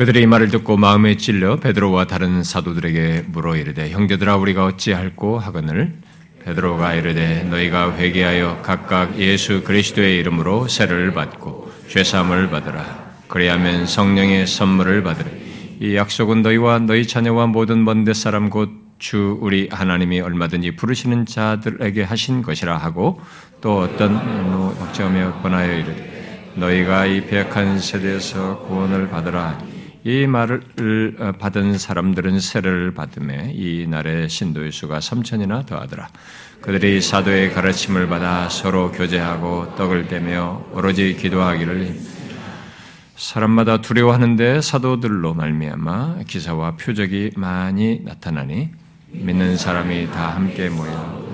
그들의 이 말을 듣고 마음에 찔려 베드로와 다른 사도들에게 물어 이르되 형제들아 우리가 어찌할꼬 하거늘? 베드로가 이르되 너희가 회개하여 각각 예수 그리스도의 이름으로 세를 받고 죄 사함을 받으라. 그리하면 성령의 선물을 받으라 이 약속은 너희와 너희 자녀와 모든 먼데 사람 곧 주 우리 하나님이 얼마든지 부르시는 자들에게 하신 것이라 하고 또 어떤 박제하며 권하여 이르되 너희가 이 배약한 세대에서 구원을 받으라 이 말을 어, 받은 사람들은 세례를 받음에 이 날의 신도의 수가 3천이나 더하더라. 그들이 사도의 가르침을 받아 서로 교제하고 떡을 떼며 오로지 기도하기를 사람마다 두려워하는데 사도들로 말미암아 기사와 표적이 많이 나타나니 믿는 사람이 다 함께 모여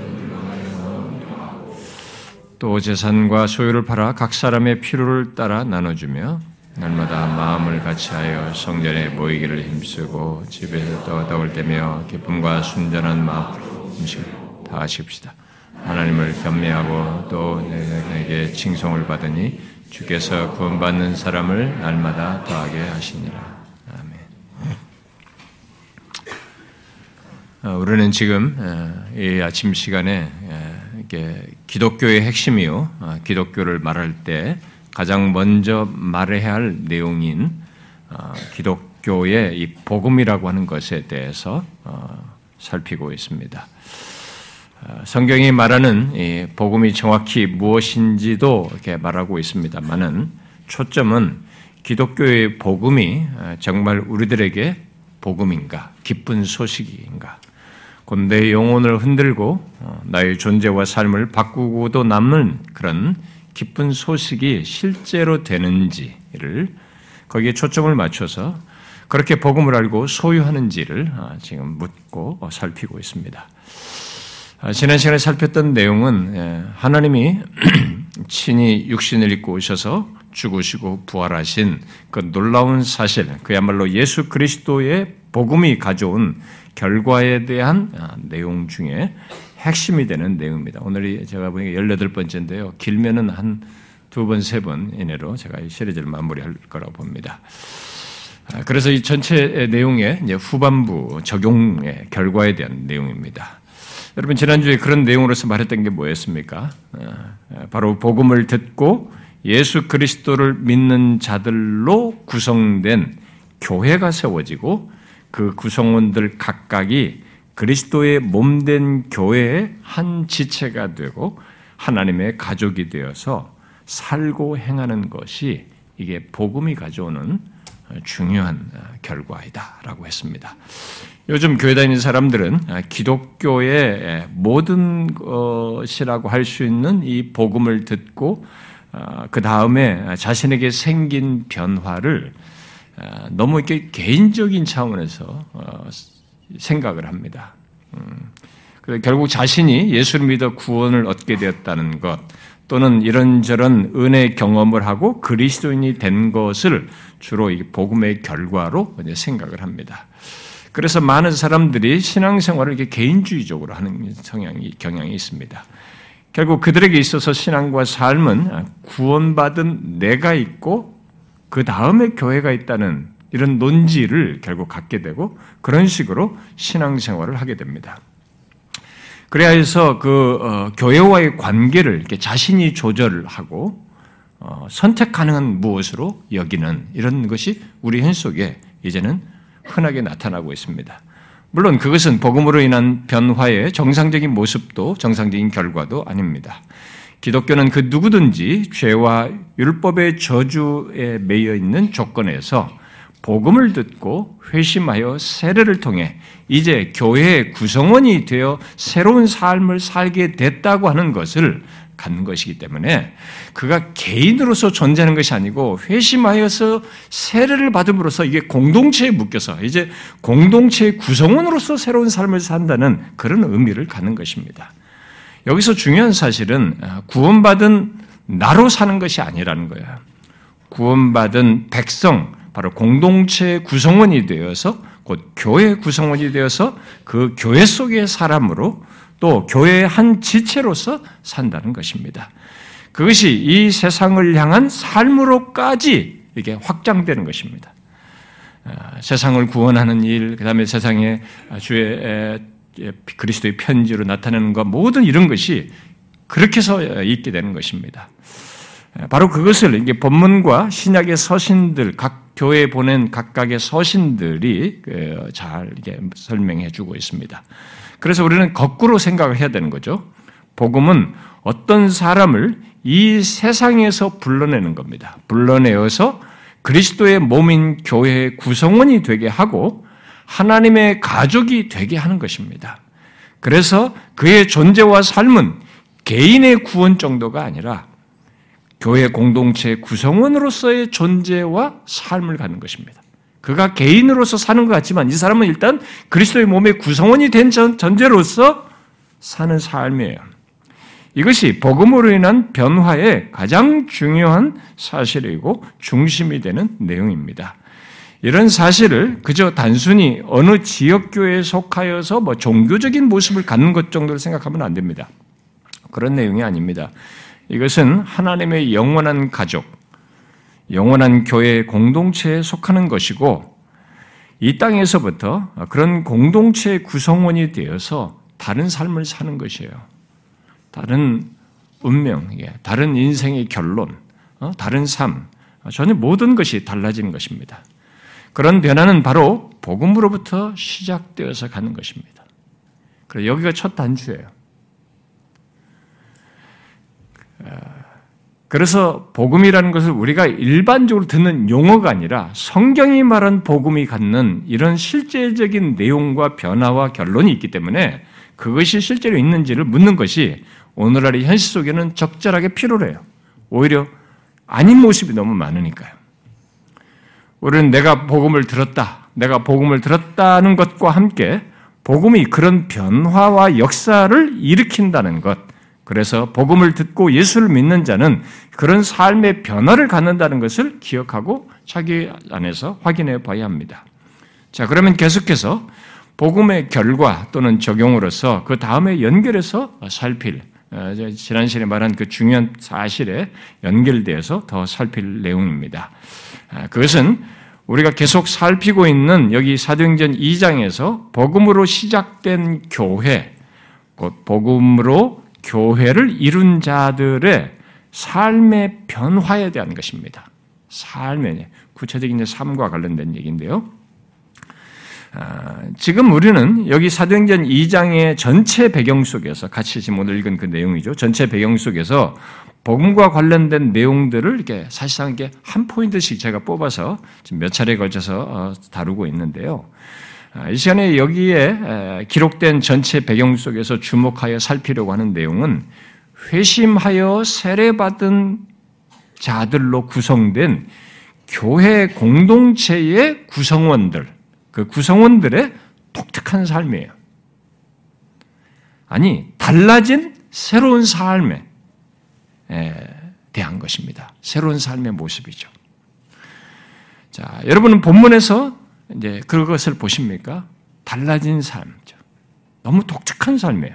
또 재산과 소유를 팔아 각 사람의 필요를 따라 나눠주며 날마다 마음을 같이하여 성전에 모이기를 힘쓰고 집에서 떠올 때며 기쁨과 순전한 마음 음식을 다 하십시다. 하나님을 겸매하고 또 내게 칭송을 받으니 주께서 구원받는 사람을 날마다 더하게 하시니라. 아멘. 어, 우리는 지금 어, 이 아침 시간에 어, 기독교의 핵심이요, 기독교를 말할 때 가장 먼저 말해야 할 내용인 어, 기독교의 이 복음이라고 하는 것에 대해서 어, 살피고 있습니다. 어, 성경이 말하는 복음이 정확히 무엇인지도 이렇게 말하고 있습니다만은 초점은 기독교의 복음이 정말 우리들에게 복음인가, 기쁜 소식인가, 내 영혼을 흔들고 나의 존재와 삶을 바꾸고도 남는 그런 기쁜 소식이 실제로 되는지를 거기에 초점을 맞춰서 그렇게 복음을 알고 소유하는지를 아, 지금 묻고 살피고 있습니다. 아, 지난 시간에 살폈던 내용은 예, 하나님이 친히 육신을 입고 오셔서 죽으시고 부활하신 그 놀라운 사실, 그야말로 예수 그리스도의 복음이 가져온 결과에 대한 아, 내용 중에 핵심이 되는 내용입니다. 오늘이 제가 보니까 18번째인데요. 길면은 한 두 번, 세 번 이내로 제가 이 시리즈를 마무리할 거라고 봅니다. 아, 그래서 이 전체 내용의 후반부 적용의 결과에 대한 내용입니다. 여러분, 지난주에 그런 내용으로서 말했던 게 뭐였습니까? 아, 바로 복음을 듣고 예수 그리스도를 믿는 자들로 구성된 교회가 세워지고 그 구성원들 각각이 그리스도의 몸된 교회의 한 지체가 되고 하나님의 가족이 되어서 살고 행하는 것이 이게 복음이 가져오는 중요한 결과이다라고 했습니다. 요즘 교회 다니는 사람들은 기독교의 모든 것이라고 할 수 있는 이 복음을 듣고 그 다음에 자신에게 생긴 변화를 너무 이렇게 개인적인 차원에서 생각을 합니다. 음, 결국 자신이 예수를 믿어 구원을 얻게 되었다는 것, 또는 이런저런 은혜 경험을 하고 그리스도인이 된 것을 주로 이 복음의 결과로 생각을 합니다. 그래서 많은 사람들이 신앙생활을 이렇게 개인주의적으로 하는 성향이 경향이 있습니다. 결국 그들에게 있어서 신앙과 삶은 구원받은 내가 있고 그 다음에 교회가 있다는 이런 논지를 결국 갖게 되고 그런 식으로 신앙생활을 하게 됩니다. 그래야 해서 그 어, 교회와의 관계를 자신이 조절을 하고 어, 선택 가능한 무엇으로 여기는 이런 것이 우리 현 속에 이제는 흔하게 나타나고 있습니다. 물론 그것은 복음으로 인한 변화의 정상적인 모습도 정상적인 결과도 아닙니다. 기독교는 그 누구든지 죄와 율법의 저주에 매여 있는 조건에서 복음을 듣고 회심하여 세례를 통해 이제 교회의 구성원이 되어 새로운 삶을 살게 됐다고 하는 것을 갖는 것이기 때문에 그가 개인으로서 존재하는 것이 아니고 회심하여서 세례를 받음으로써 이게 공동체에 묶여서 이제 공동체의 구성원으로서 새로운 삶을 산다는 그런 의미를 갖는 것입니다. 여기서 중요한 사실은 구원받은 나로 사는 것이 아니라는 거예요. 구원받은 백성, 바로 공동체 구성원이 되어서 곧 교회 구성원이 되어서 그 교회 속의 사람으로 또 교회의 한 지체로서 산다는 것입니다. 그것이 이 세상을 향한 삶으로까지 이게 확장되는 것입니다. 세상을 구원하는 일, 그 다음에 세상에 주의 그리스도의 편지로 나타내는 것, 모든 이런 것이 그렇게 해서 있게 되는 것입니다. 바로 그것을 이게 본문과 신약의 서신들, 각 교회에 보낸 각각의 서신들이 그잘 이게 설명해 주고 있습니다. 그래서 우리는 거꾸로 생각을 해야 되는 거죠. 복음은 어떤 사람을 이 세상에서 불러내는 겁니다. 불러내어서 그리스도의 몸인 교회의 구성원이 되게 하고 하나님의 가족이 되게 하는 것입니다. 그래서 그의 존재와 삶은 개인의 구원 정도가 아니라 교회 공동체 구성원으로서의 존재와 삶을 갖는 것입니다. 그가 개인으로서 사는 것 같지만 이 사람은 일단 그리스도의 몸의 구성원이 된 전제로서 사는 삶이에요. 이것이 복음으로 인한 변화의 가장 중요한 사실이고 중심이 되는 내용입니다. 이런 사실을 그저 단순히 어느 지역교회에 속하여서 뭐 종교적인 모습을 갖는 것 정도로 생각하면 안 됩니다. 그런 내용이 아닙니다. 이것은 하나님의 영원한 가족, 영원한 교회 공동체에 속하는 것이고 이 땅에서부터 그런 공동체의 구성원이 되어서 다른 삶을 사는 것이에요. 다른 운명, 다른 인생의 결론, 어, 다른 삶, 전혀 모든 것이 달라지는 것입니다. 그런 변화는 바로 복음으로부터 시작되어서 가는 것입니다. 그래서 여기가 첫 단추예요. 그래서 복음이라는 것을 우리가 일반적으로 듣는 용어가 아니라 성경이 말한 복음이 갖는 이런 실제적인 내용과 변화와 결론이 있기 때문에 그것이 실제로 있는지를 묻는 것이 오늘날의 현실 속에는 적절하게 필요해요. 오히려 아닌 모습이 너무 많으니까요. 우리는 내가 복음을 들었다, 내가 복음을 들었다는 것과 함께 복음이 그런 변화와 역사를 일으킨다는 것, 그래서 복음을 듣고 예수를 믿는 자는 그런 삶의 변화를 갖는다는 것을 기억하고 자기 안에서 확인해 봐야 합니다. 자, 그러면 계속해서 복음의 결과 또는 적용으로서 그 다음에 연결해서 살필, 어, 지난 시간에 말한 그 중요한 사실에 연결되어서 더 살필 내용입니다. 아, 그것은 우리가 계속 살피고 있는 여기 사도행전 2장에서 복음으로 시작된 교회, 곧 복음으로 교회를 이룬 자들의 삶의 변화에 대한 것입니다. 삶의 구체적인 삶과 관련된 얘기인데요. 아, 지금 우리는 여기 사도행전 2장의 전체 배경 속에서 같이 지금 오늘 읽은 그 내용이죠. 전체 배경 속에서 복음과 관련된 내용들을 이렇게 사실상 이게 한 포인트씩 제가 뽑아서 지금 몇 차례에 걸쳐서 어, 다루고 있는데요. 아, 이 시간에 여기에 기록된 전체 배경 속에서 주목하여 살피려고 하는 내용은 회심하여 세례받은 자들로 구성된 교회 공동체의 구성원들, 그 구성원들의 독특한 삶이에요. 아니, 달라진 새로운 삶에 대한 것입니다. 새로운 삶의 모습이죠. 자, 여러분은 본문에서 이제 그것을 보십니까? 달라진 삶이죠. 너무 독특한 삶이에요.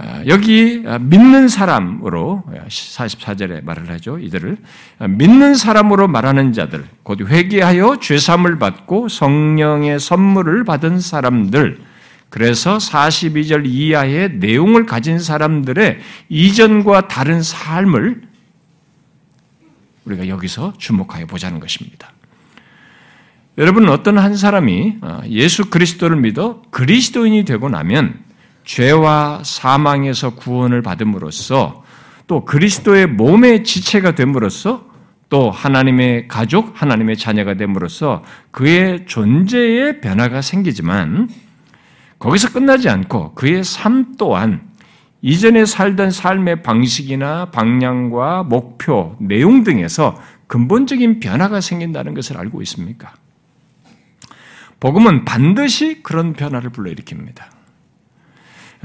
아, 여기 믿는 사람으로 44절에 말을 하죠. 이들을 믿는 사람으로 말하는 자들, 곧 회개하여 죄 사함을 받고 성령의 선물을 받은 사람들, 그래서 42절 이하의 내용을 가진 사람들의 이전과 다른 삶을 우리가 여기서 주목하여 보자는 것입니다. 여러분 어떤 한 사람이 어, 예수 그리스도를 믿어 그리스도인이 되고 나면 죄와 사망에서 구원을 받음으로써 또 그리스도의 몸의 지체가 됨으로써 또 하나님의 가족, 하나님의 자녀가 됨으로써 그의 존재에 변화가 생기지만 거기서 끝나지 않고 그의 삶 또한 이전에 살던 삶의 방식이나 방향과 목표, 내용 등에서 근본적인 변화가 생긴다는 것을 알고 있습니까? 복음은 반드시 그런 변화를 불러일으킵니다.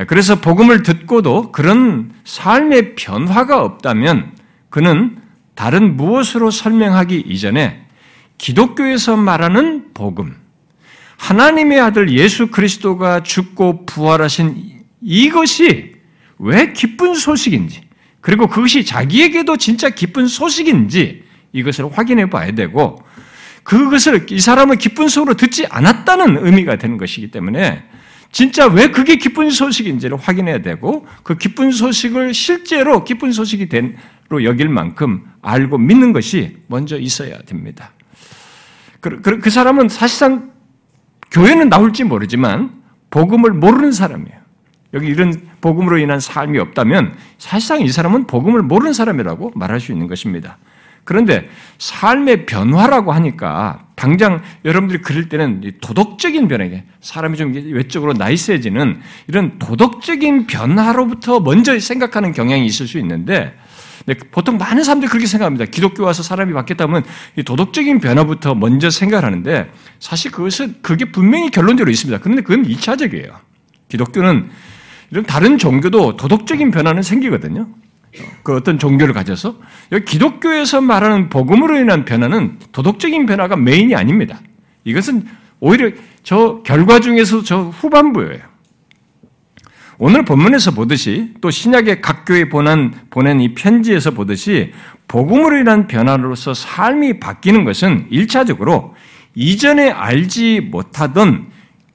그래서 복음을 듣고도 그런 삶의 변화가 없다면 그는 다른 무엇으로 설명하기 이전에 기독교에서 말하는 복음, 하나님의 아들 예수 그리스도가 죽고 부활하신 이것이 왜 기쁜 소식인지, 그리고 그것이 자기에게도 진짜 기쁜 소식인지 이것을 확인해 봐야 되고, 그것을 이 사람은 기쁜 소식으로 듣지 않았다는 의미가 되는 것이기 때문에 진짜 왜 그게 기쁜 소식인지를 확인해야 되고 그 기쁜 소식을 실제로 기쁜 소식이 된로 여길 만큼 알고 믿는 것이 먼저 있어야 됩니다. 그, 그, 그 사람은 사실상 교회는 나올지 모르지만 복음을 모르는 사람이에요. 여기 이런 복음으로 인한 삶이 없다면 사실상 이 사람은 복음을 모르는 사람이라고 말할 수 있는 것입니다. 그런데 삶의 변화라고 하니까 당장 여러분들이 그릴 때는 도덕적인 변화게 사람이 좀 외적으로 나이스해지는 이런 도덕적인 변화로부터 먼저 생각하는 경향이 있을 수 있는데 보통 많은 사람들이 그렇게 생각합니다. 기독교 와서 사람이 바뀌었다면 도덕적인 변화부터 먼저 생각하는데 사실 그것은 그게 분명히 결론적으로 있습니다. 그런데 그건 2차적이에요. 기독교는 이런 다른 종교도 도덕적인 변화는 생기거든요. 그 어떤 종교를 가져서 여기 기독교에서 말하는 복음으로 인한 변화는 도덕적인 변화가 메인이 아닙니다. 이것은 오히려 저 결과 중에서 저 후반부예요. 오늘 본문에서 보듯이 또 신약의 각 교회 보낸, 보낸 이 편지에서 보듯이 복음으로 인한 변화로서 삶이 바뀌는 것은 일차적으로 이전에 알지 못하던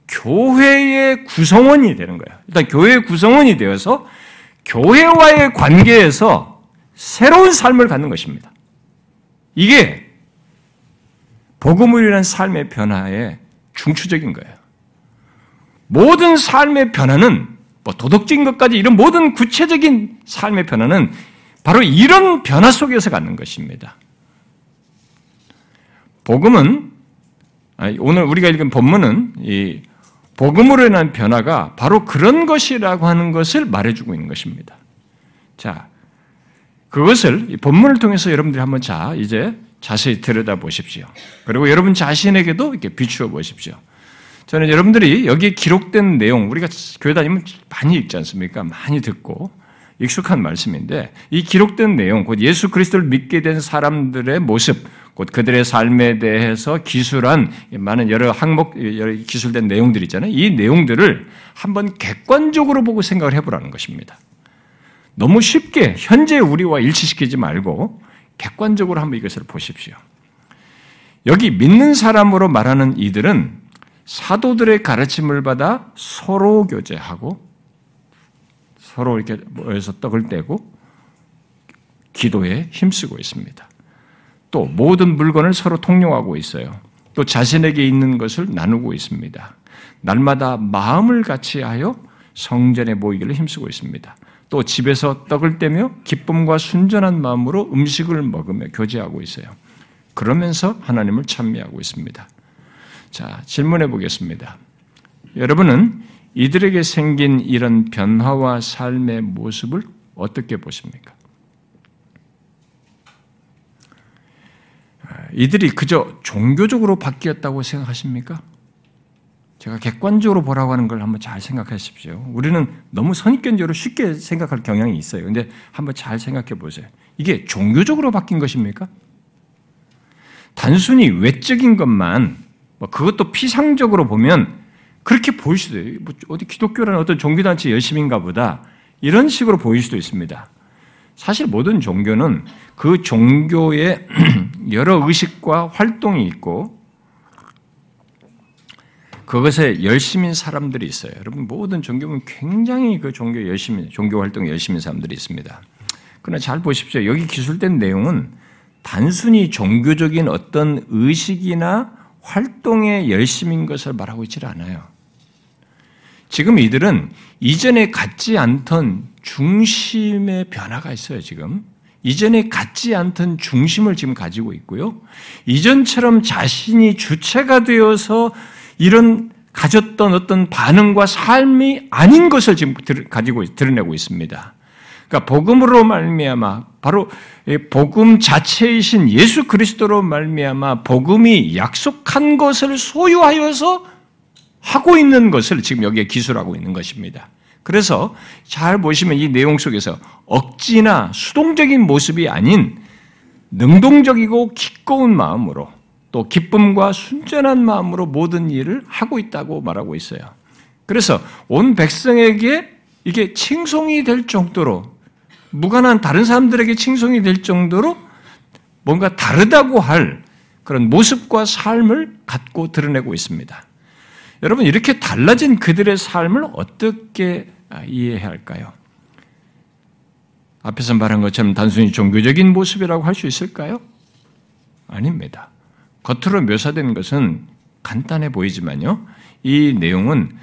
교회의 구성원이 되는 거예요. 일단 교회의 구성원이 되어서 교회와의 관계에서 새로운 삶을 갖는 것입니다. 이게 복음을 위한 삶의 변화의 중추적인 거예요. 모든 삶의 변화는 뭐 도덕적인 것까지 이런 모든 구체적인 삶의 변화는 바로 이런 변화 속에서 갖는 것입니다. 복음은 오늘 우리가 읽은 본문은 이 복음으로 인한 변화가 바로 그런 것이라고 하는 것을 말해주고 있는 것입니다. 자, 그것을 본문을 통해서 여러분들이 한번 자, 이제 자세히 들여다 보십시오. 그리고 여러분 자신에게도 이렇게 비추어 보십시오. 저는 여러분들이 여기 기록된 내용, 우리가 교회 다니면 많이 읽지 않습니까? 많이 듣고 익숙한 말씀인데, 이 기록된 내용, 곧 예수 그리스도를 믿게 된 사람들의 모습, 곧 그들의 삶에 대해서 기술한 많은 여러 항목, 여러 기술된 내용들 있잖아요. 이 내용들을 한번 객관적으로 보고 생각을 해보라는 것입니다. 너무 쉽게 현재 우리와 일치시키지 말고 객관적으로 한번 이것을 보십시오. 여기 믿는 사람으로 말하는 이들은 사도들의 가르침을 받아 서로 교제하고 서로 이렇게 모여서 떡을 떼고 기도에 힘쓰고 있습니다. 또 모든 물건을 서로 통용하고 있어요. 또 자신에게 있는 것을 나누고 있습니다. 날마다 마음을 같이 하여 성전에 모이기를 힘쓰고 있습니다. 또 집에서 떡을 떼며 기쁨과 순전한 마음으로 음식을 먹으며 교제하고 있어요. 그러면서 하나님을 찬미하고 있습니다. 자, 질문해 보겠습니다. 여러분은 이들에게 생긴 이런 변화와 삶의 모습을 어떻게 보십니까? 이들이 그저 종교적으로 바뀌었다고 생각하십니까? 제가 객관적으로 보라고 하는 걸 한번 잘 생각하십시오. 우리는 너무 선입견적으로 쉽게 생각할 경향이 있어요. 근데 한번 잘 생각해 보세요. 이게 종교적으로 바뀐 것입니까? 단순히 외적인 것만, 뭐 그것도 피상적으로 보면 그렇게 보일 수도 있어요. 뭐 어디 기독교라는 어떤 종교단체 열심인가 보다. 이런 식으로 보일 수도 있습니다. 사실 모든 종교는 그 종교의 여러 의식과 활동이 있고 그것에 열심인 사람들이 있어요. 여러분 모든 종교는 굉장히 그 종교 열심히 종교 활동 열심인 사람들이 있습니다. 그러나 잘 보십시오. 여기 기술된 내용은 단순히 종교적인 어떤 의식이나 활동에 열심인 것을 말하고 있지 않아요. 지금 이들은 이전에 갖지 않던 중심의 변화가 있어요, 지금. 이전에 갖지 않던 중심을 지금 가지고 있고요. 이전처럼 자신이 주체가 되어서 이런 가졌던 어떤 반응과 삶이 아닌 것을 지금 가지고 드러내고 있습니다. 그러니까 복음으로 말미암아 바로 복음 자체이신 예수 그리스도로 말미암아 복음이 약속한 것을 소유하여서 하고 있는 것을 지금 여기에 기술하고 있는 것입니다. 그래서 잘 보시면 이 내용 속에서 억지나 수동적인 모습이 아닌 능동적이고 기꺼운 마음으로 또 기쁨과 순전한 마음으로 모든 일을 하고 있다고 말하고 있어요. 그래서 온 백성에게 이게 칭송이 될 정도로 무관한 다른 사람들에게 칭송이 될 정도로 뭔가 다르다고 할 그런 모습과 삶을 갖고 드러내고 있습니다. 여러분, 이렇게 달라진 그들의 삶을 어떻게 이해해야 할까요? 앞에서 말한 것처럼 단순히 종교적인 모습이라고 할 수 있을까요? 아닙니다. 겉으로 묘사되는 것은 간단해 보이지만요. 이 내용은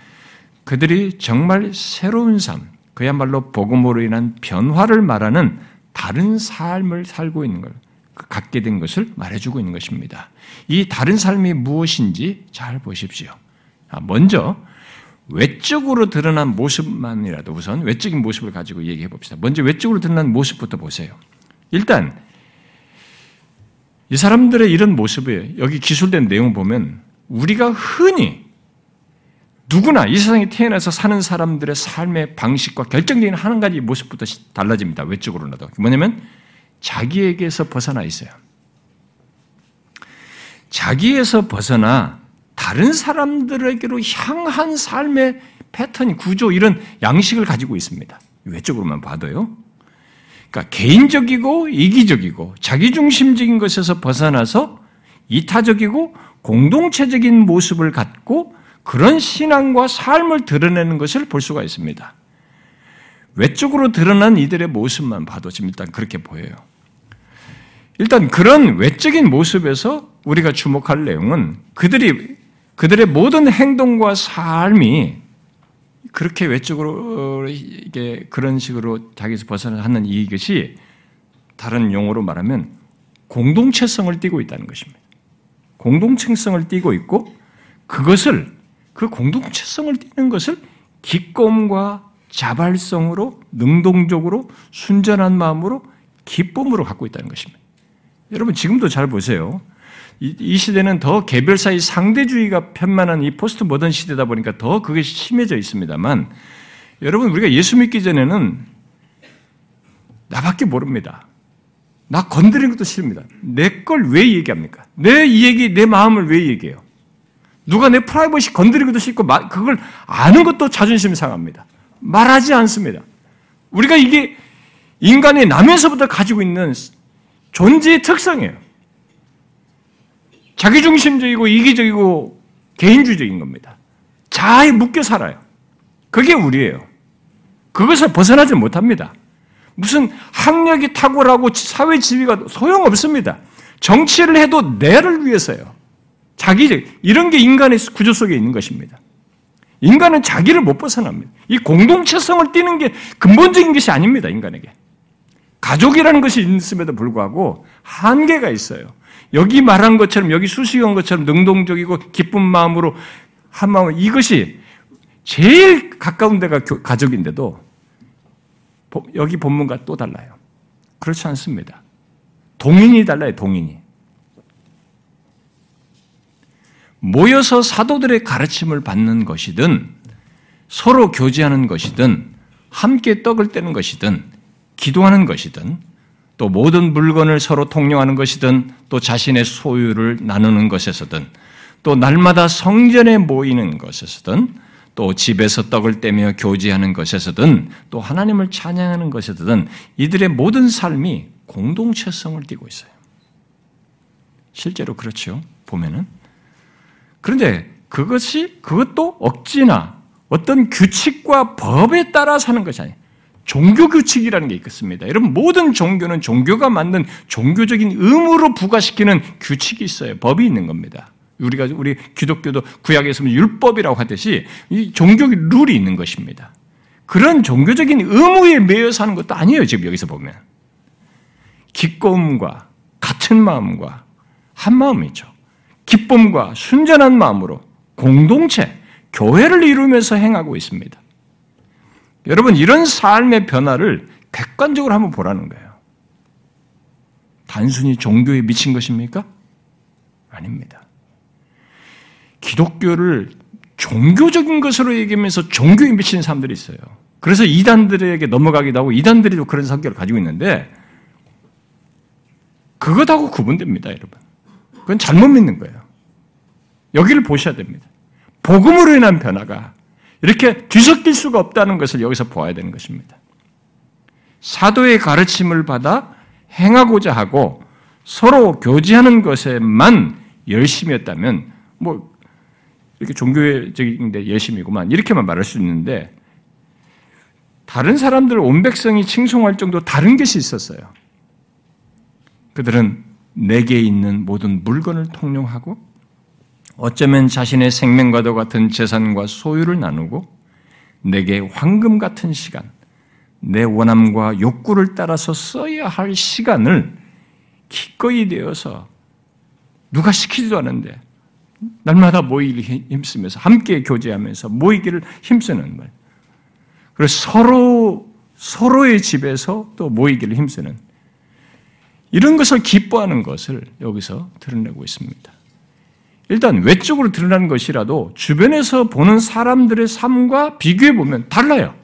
그들이 정말 새로운 삶, 그야말로 복음으로 인한 변화를 말하는 다른 삶을 살고 있는 걸 갖게 된 것을 말해주고 있는 것입니다. 이 다른 삶이 무엇인지 잘 보십시오. 아, 먼저 외적으로 드러난 모습만이라도 우선 외적인 모습을 가지고 얘기해 봅시다. 먼저 외적으로 드러난 모습부터 보세요. 일단 이 사람들의 이런 모습에 여기 기술된 내용 보면 우리가 흔히 누구나 이 세상에 태어나서 사는 사람들의 삶의 방식과 결정적인 한 가지 모습부터 달라집니다. 외적으로나도. 뭐냐면 자기에게서 벗어나 있어요. 자기에서 벗어나 다른 사람들에게로 향한 삶의 패턴, 구조, 이런 양식을 가지고 있습니다. 외적으로만 봐도요. 그러니까 개인적이고 이기적이고 자기중심적인 것에서 벗어나서 이타적이고 공동체적인 모습을 갖고 그런 신앙과 삶을 드러내는 것을 볼 수가 있습니다. 외적으로 드러난 이들의 모습만 봐도 지금 일단 그렇게 보여요. 일단 그런 외적인 모습에서 우리가 주목할 내용은 그들이 그들의 모든 행동과 삶이 그렇게 외적으로 어, 이게 그런 식으로 자기에서 벗어나는 이것이 다른 용어로 말하면 공동체성을 띠고 있다는 것입니다. 공동체성을 띠고 있고 그것을 그 공동체성을 띠는 것을 기쁨과 자발성으로 능동적으로 순전한 마음으로 기쁨으로 갖고 있다는 것입니다. 여러분 지금도 잘 보세요. 이, 이 시대는 더 개별 사이 상대주의가 편만한 이 포스트 모던 시대다 보니까 더 그게 심해져 있습니다만 여러분 우리가 예수 믿기 전에는 나밖에 모릅니다. 나 건드리는 것도 싫습니다. 내 걸 왜 얘기합니까? 내 얘기, 내 마음을 왜 얘기해요? 누가 내 프라이버시 건드리기도 싫고 그걸 아는 것도 자존심 상합니다. 말하지 않습니다. 우리가 이게 인간의 남에서부터 가지고 있는 존재의 특성이에요. 자기중심적이고 이기적이고 개인주의적인 겁니다. 자아에 묶여 살아요. 그게 우리예요. 그것을 벗어나지 못합니다. 무슨 학력이 탁월하고 사회 지위가 소용없습니다. 정치를 해도 내를 위해서요. 자기적 이런 게 인간의 구조 속에 있는 것입니다. 인간은 자기를 못 벗어납니다. 이 공동체성을 띠는 게 근본적인 것이 아닙니다, 인간에게. 가족이라는 것이 있음에도 불구하고 한계가 있어요. 여기 말한 것처럼, 여기 수식한 것처럼 능동적이고 기쁜 마음으로 한 마음, 이것이 제일 가까운 데가 가족인데도 여기 본문과 또 달라요. 그렇지 않습니다. 동인이 달라요, 동인이. 모여서 사도들의 가르침을 받는 것이든 서로 교제하는 것이든 함께 떡을 떼는 것이든 기도하는 것이든 또 모든 물건을 서로 통용하는 것이든 또 자신의 소유를 나누는 것에서든 또 날마다 성전에 모이는 것에서든 또 집에서 떡을 떼며 교제하는 것에서든 또 하나님을 찬양하는 것에서든 이들의 모든 삶이 공동체성을 띠고 있어요. 실제로 그렇죠. 보면은 그런데 그것이 그것도 억지나 어떤 규칙과 법에 따라 사는 것이 아니에요. 종교 규칙이라는 게 있겠습니다. 여러분 모든 종교는 종교가 만든 종교적인 의무로 부과시키는 규칙이 있어요. 법이 있는 겁니다. 우리가 우리 기독교도 구약에서 율법이라고 하듯이 이 종교의 룰이 있는 것입니다. 그런 종교적인 의무에 매여 사는 것도 아니에요. 지금 여기서 보면 기꺼움과 같은 마음과 한 마음이죠. 기쁨과 순전한 마음으로 공동체, 교회를 이루면서 행하고 있습니다. 여러분, 이런 삶의 변화를 객관적으로 한번 보라는 거예요. 단순히 종교에 미친 것입니까? 아닙니다. 기독교를 종교적인 것으로 얘기하면서 종교에 미친 사람들이 있어요. 그래서 이단들에게 넘어가기도 하고 이단들이 그런 성격을 가지고 있는데 그것하고 구분됩니다, 여러분. 그건 잘못 믿는 거예요. 여기를 보셔야 됩니다. 복음으로 인한 변화가 이렇게 뒤섞일 수가 없다는 것을 여기서 보아야 되는 것입니다. 사도의 가르침을 받아 행하고자 하고 서로 교제하는 것에만 열심이었다면 뭐 이렇게 종교적인데 열심이구만 이렇게만 말할 수 있는데 다른 사람들 온 백성이 칭송할 정도 다른 것이 있었어요. 그들은 내게 있는 모든 물건을 통용하고 어쩌면 자신의 생명과도 같은 재산과 소유를 나누고 내게 황금 같은 시간, 내 원함과 욕구를 따라서 써야 할 시간을 기꺼이 되어서 누가 시키지도 않은데 날마다 모이기 힘쓰면서 함께 교제하면서 모이기를 힘쓰는 말. 그리고 서로 서로의 집에서 또 모이기를 힘쓰는 이런 것을 기뻐하는 것을 여기서 드러내고 있습니다. 일단 외적으로 드러나는 것이라도 주변에서 보는 사람들의 삶과 비교해 보면 달라요.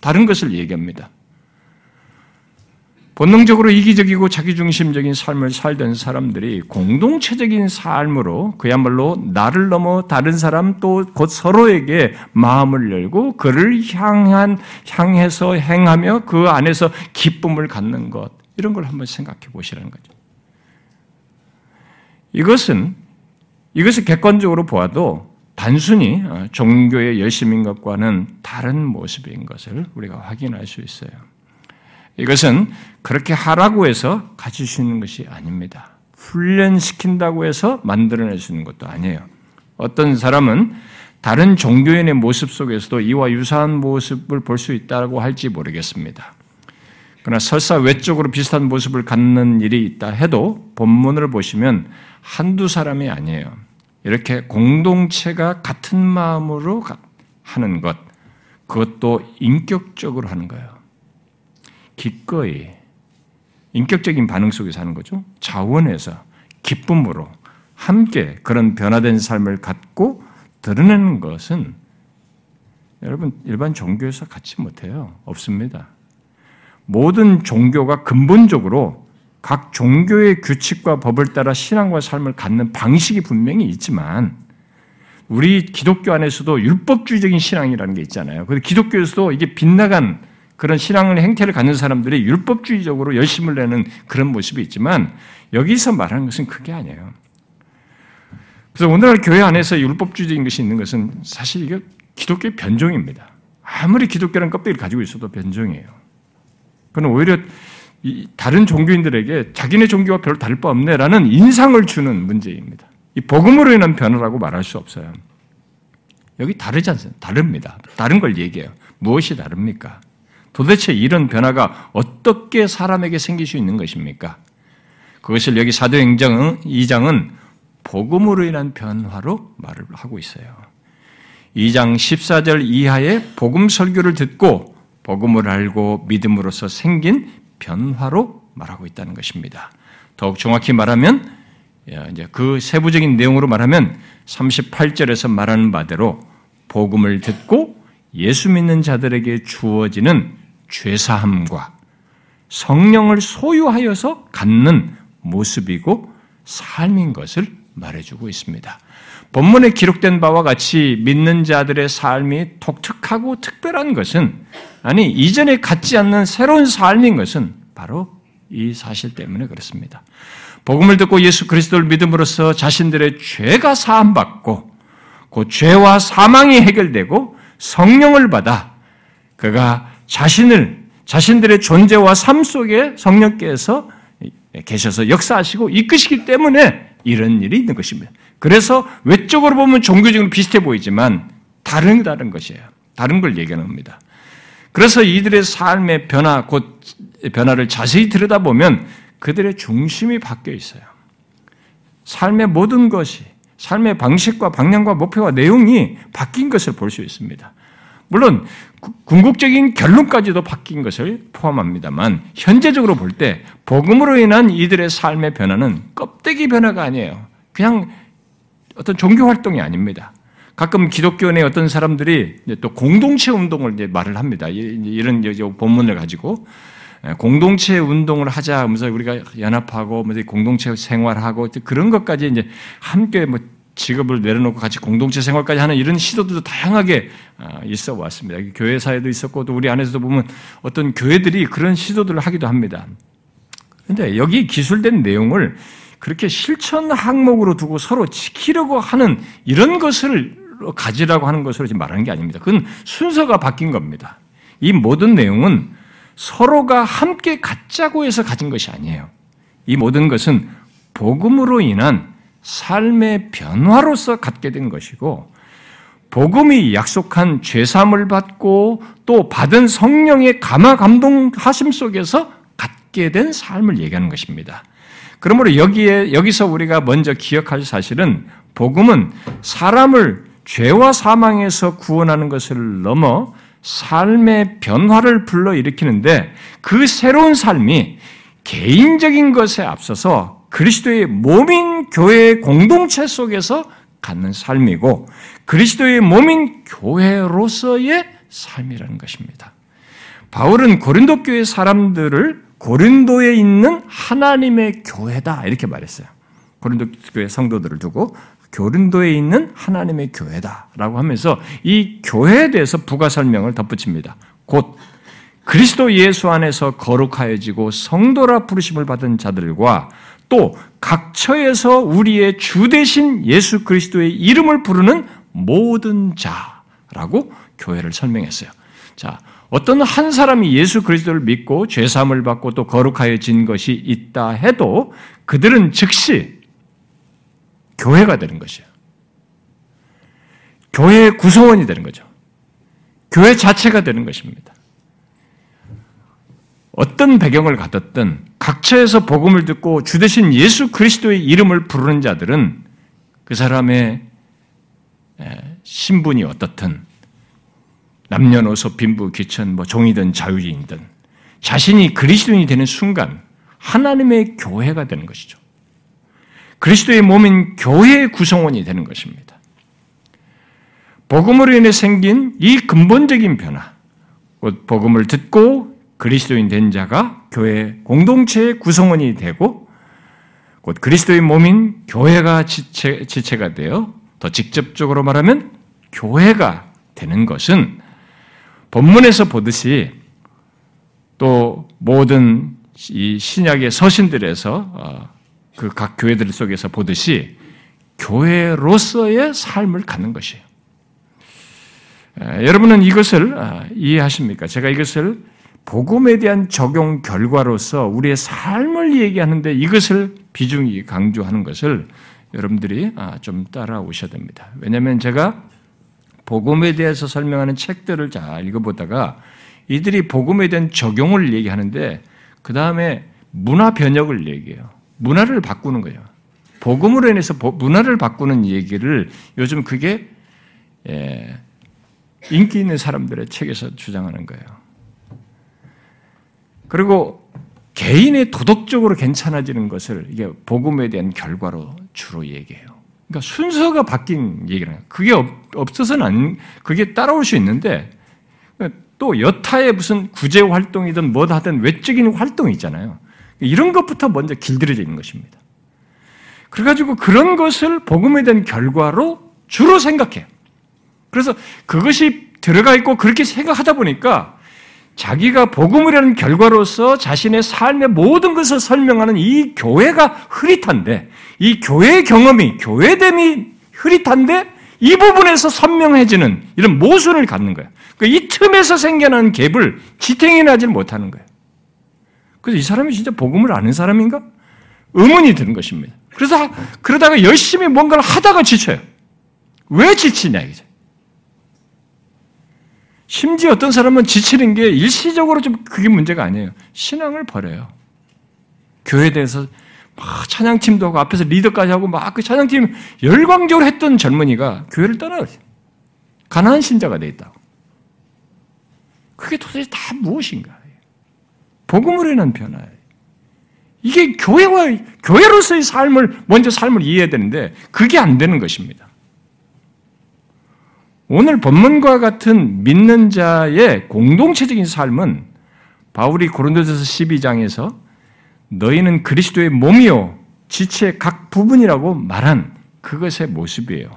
다른 것을 얘기합니다. 본능적으로 이기적이고 자기중심적인 삶을 살던 사람들이 공동체적인 삶으로 그야말로 나를 넘어 다른 사람 또 곧 서로에게 마음을 열고 그를 향한 향해서 행하며 그 안에서 기쁨을 갖는 것 이런 걸 한번 생각해 보시라는 거죠. 이것은 이것을 객관적으로 보아도 단순히 종교의 열심인 것과는 다른 모습인 것을 우리가 확인할 수 있어요. 이것은 그렇게 하라고 해서 가질 수 있는 것이 아닙니다. 훈련시킨다고 해서 만들어낼 수 있는 것도 아니에요. 어떤 사람은 다른 종교인의 모습 속에서도 이와 유사한 모습을 볼 수 있다고 할지 모르겠습니다. 그러나 설사 외적으로 비슷한 모습을 갖는 일이 있다 해도 본문을 보시면 한두 사람이 아니에요. 이렇게 공동체가 같은 마음으로 하는 것, 그것도 인격적으로 하는 거예요. 기꺼이 인격적인 반응 속에서 하는 거죠. 자원에서 기쁨으로 함께 그런 변화된 삶을 갖고 드러내는 것은 여러분 일반 종교에서 갖지 못해요. 없습니다. 모든 종교가 근본적으로 각 종교의 규칙과 법을 따라 신앙과 삶을 갖는 방식이 분명히 있지만 우리 기독교 안에서도 율법주의적인 신앙이라는 게 있잖아요. 그런데 기독교에서도 이게 빗나간 그런 신앙의 행태를 갖는 사람들이 율법주의적으로 열심을 내는 그런 모습이 있지만 여기서 말하는 것은 그게 아니에요. 그래서 오늘날 교회 안에서 율법주의적인 것이 있는 것은 사실 이게 기독교의 변종입니다. 아무리 기독교라는 껍데기를 가지고 있어도 변종이에요. 그는 오히려 다른 종교인들에게 자기네 종교와 별로 다를 바 없네라는 인상을 주는 문제입니다. 이 복음으로 인한 변화라고 말할 수 없어요. 여기 다르지 않습니다. 다릅니다. 다른 걸 얘기해요. 무엇이 다릅니까? 도대체 이런 변화가 어떻게 사람에게 생길 수 있는 것입니까? 그것을 여기 사도행전 2장은 복음으로 인한 변화로 말을 하고 있어요. 2장 14절 이하의 복음 설교를 듣고 복음을 알고 믿음으로써 생긴 변화로 말하고 있다는 것입니다. 더욱 정확히 말하면 이제 그 세부적인 내용으로 말하면 38절에서 말하는 바대로 복음을 듣고 예수 믿는 자들에게 주어지는 죄사함과 성령을 소유하여서 갖는 모습이고 삶인 것을 말해주고 있습니다. 본문에 기록된 바와 같이 믿는 자들의 삶이 독특하고 특별한 것은 아니 이전에 갖지 않는 새로운 삶인 것은 바로 이 사실 때문에 그렇습니다. 복음을 듣고 예수 그리스도를 믿음으로써 자신들의 죄가 사함 받고 그 죄와 사망이 해결되고 성령을 받아 그가 자신을 자신들의 존재와 삶 속에 성령께서 계셔서 역사하시고 이끄시기 때문에 이런 일이 있는 것입니다. 그래서 외적으로 보면 종교적으로 비슷해 보이지만 다른 다른 것이에요. 다른 걸 얘기하는 겁니다. 그래서 이들의 삶의 변화, 곧 변화를 자세히 들여다보면 그들의 중심이 바뀌어 있어요. 삶의 모든 것이, 삶의 방식과 방향과 목표와 내용이 바뀐 것을 볼 수 있습니다. 물론 궁극적인 결론까지도 바뀐 것을 포함합니다만 현재적으로 볼 때 복음으로 인한 이들의 삶의 변화는 껍데기 변화가 아니에요. 그냥 어떤 종교 활동이 아닙니다. 가끔 기독교 내 어떤 사람들이 또 공동체 운동을 이제 말을 합니다. 이런 본문을 가지고 공동체 운동을 하자 하면서 우리가 연합하고 공동체 생활하고 그런 것까지 이제 함께 뭐 직업을 내려놓고 같이 공동체 생활까지 하는 이런 시도들도 다양하게 아, 있어 왔습니다. 교회 사회도 있었고 또 우리 안에서도 보면 어떤 교회들이 그런 시도들을 하기도 합니다. 근데 여기 기술된 내용을 그렇게 실천 항목으로 두고 서로 지키려고 하는 이런 것을 가지라고 하는 것으로 지금 말하는 게 아닙니다. 그건 순서가 바뀐 겁니다. 이 모든 내용은 서로가 함께 갖자고 해서 가진 것이 아니에요. 이 모든 것은 복음으로 인한 삶의 변화로서 갖게 된 것이고 복음이 약속한 죄삼을 받고 또 받은 성령의 감화 감동하심 속에서 갖게 된 삶을 얘기하는 것입니다. 그러므로 여기에 여기서 우리가 먼저 기억할 사실은 복음은 사람을 죄와 사망에서 구원하는 것을 넘어 삶의 변화를 불러일으키는데 그 새로운 삶이 개인적인 것에 앞서서 그리스도의 몸인 교회의 공동체 속에서 갖는 삶이고 그리스도의 몸인 교회로서의 삶이라는 것입니다. 바울은 고린도 교회 사람들을 고린도에 있는 하나님의 교회다 이렇게 말했어요. 고린도 교회 성도들을 두고 고린도에 있는 하나님의 교회다라고 하면서 이 교회에 대해서 부가 설명을 덧붙입니다. 곧 그리스도 예수 안에서 거룩하여지고 성도라 부르심을 받은 자들과 또 각처에서 우리의 주 대신 예수 그리스도의 이름을 부르는 모든 자라고 교회를 설명했어요. 자, 어떤 한 사람이 예수 그리스도를 믿고 죄 사함을 받고 또 거룩하여 진 것이 있다 해도 그들은 즉시 교회가 되는 것이에요. 교회의 구성원이 되는 거죠. 교회 자체가 되는 것입니다. 어떤 배경을 가졌든 각처에서 복음을 듣고 주 대신 예수 그리스도의 이름을 부르는 자들은 그 사람의 신분이 어떻든 남녀노소 빈부 귀천 뭐 종이든 자유인든 자신이 그리스도인이 되는 순간 하나님의 교회가 되는 것이죠. 그리스도의 몸인 교회의 구성원이 되는 것입니다. 복음으로 인해 생긴 이 근본적인 변화, 곧 복음을 듣고 그리스도인 된 자가 교회 공동체의 구성원이 되고 곧 그리스도의 몸인 교회가 지체, 지체가 되어 더 직접적으로 말하면 교회가 되는 것은 본문에서 보듯이 또 모든 이 신약의 서신들에서 어, 그각 교회들 속에서 보듯이 교회로서의 삶을 갖는 것이에요. 여러분은 이것을 아, 이해하십니까? 제가 이것을 복음에 대한 적용 결과로서 우리의 삶을 얘기하는데 이것을 비중이 강조하는 것을 여러분들이 아, 좀 따라오셔야 됩니다. 왜냐하면 제가 복음에 대해서 설명하는 책들을 잘 읽어보다가 이들이 복음에 대한 적용을 얘기하는데 그 다음에 문화 변혁을 얘기해요. 문화를 바꾸는 거예요. 복음으로 인해서 문화를 바꾸는 얘기를 요즘 그게 예, 인기 있는 사람들의 책에서 주장하는 거예요. 그리고 개인의 도덕적으로 괜찮아지는 것을 이게 복음에 대한 결과로 주로 얘기해요. 그러니까 순서가 바뀐 얘기를 해요. 그게 없어서는 안, 그게 따라올 수 있는데 또 여타의 무슨 구제 활동이든 뭐다 하든 외적인 활동이 있잖아요. 이런 것부터 먼저 길들여져 있는 것입니다. 그래가지고 그런 것을 복음에 대한 결과로 주로 생각해요. 그래서 그것이 들어가 있고 그렇게 생각하다 보니까 자기가 복음을 하는 결과로서 자신의 삶의 모든 것을 설명하는 이 교회가 흐릿한데, 이 교회의 경험이, 교회됨이 흐릿한데, 이 부분에서 선명해지는 이런 모순을 갖는 거예요. 그러니까 이 틈에서 생겨난 갭을 지탱해내지 못하는 거예요. 그래서 이 사람이 진짜 복음을 아는 사람인가? 의문이 드는 것입니다. 그래서 그러다가 열심히 뭔가를 하다가 지쳐요. 왜 지치냐 이죠. 심지어 어떤 사람은 지치는 게 일시적으로 좀 그게 문제가 아니에요. 신앙을 버려요. 교회에 대해서 막 찬양팀도 하고 앞에서 리더까지 하고 막 그 찬양팀 열광적으로 했던 젊은이가 교회를 떠나요. 가난한 신자가 돼 있다고. 그게 도대체 다 무엇인가? 복음으로 인한 변화예요. 이게 교회와 교회로서의 삶을 먼저 삶을 이해해야 되는데 그게 안 되는 것입니다. 오늘 본문과 같은 믿는 자의 공동체적인 삶은 바울이 고린도전서 12장에서 너희는 그리스도의 몸이요 지체의 각 부분이라고 말한 그것의 모습이에요.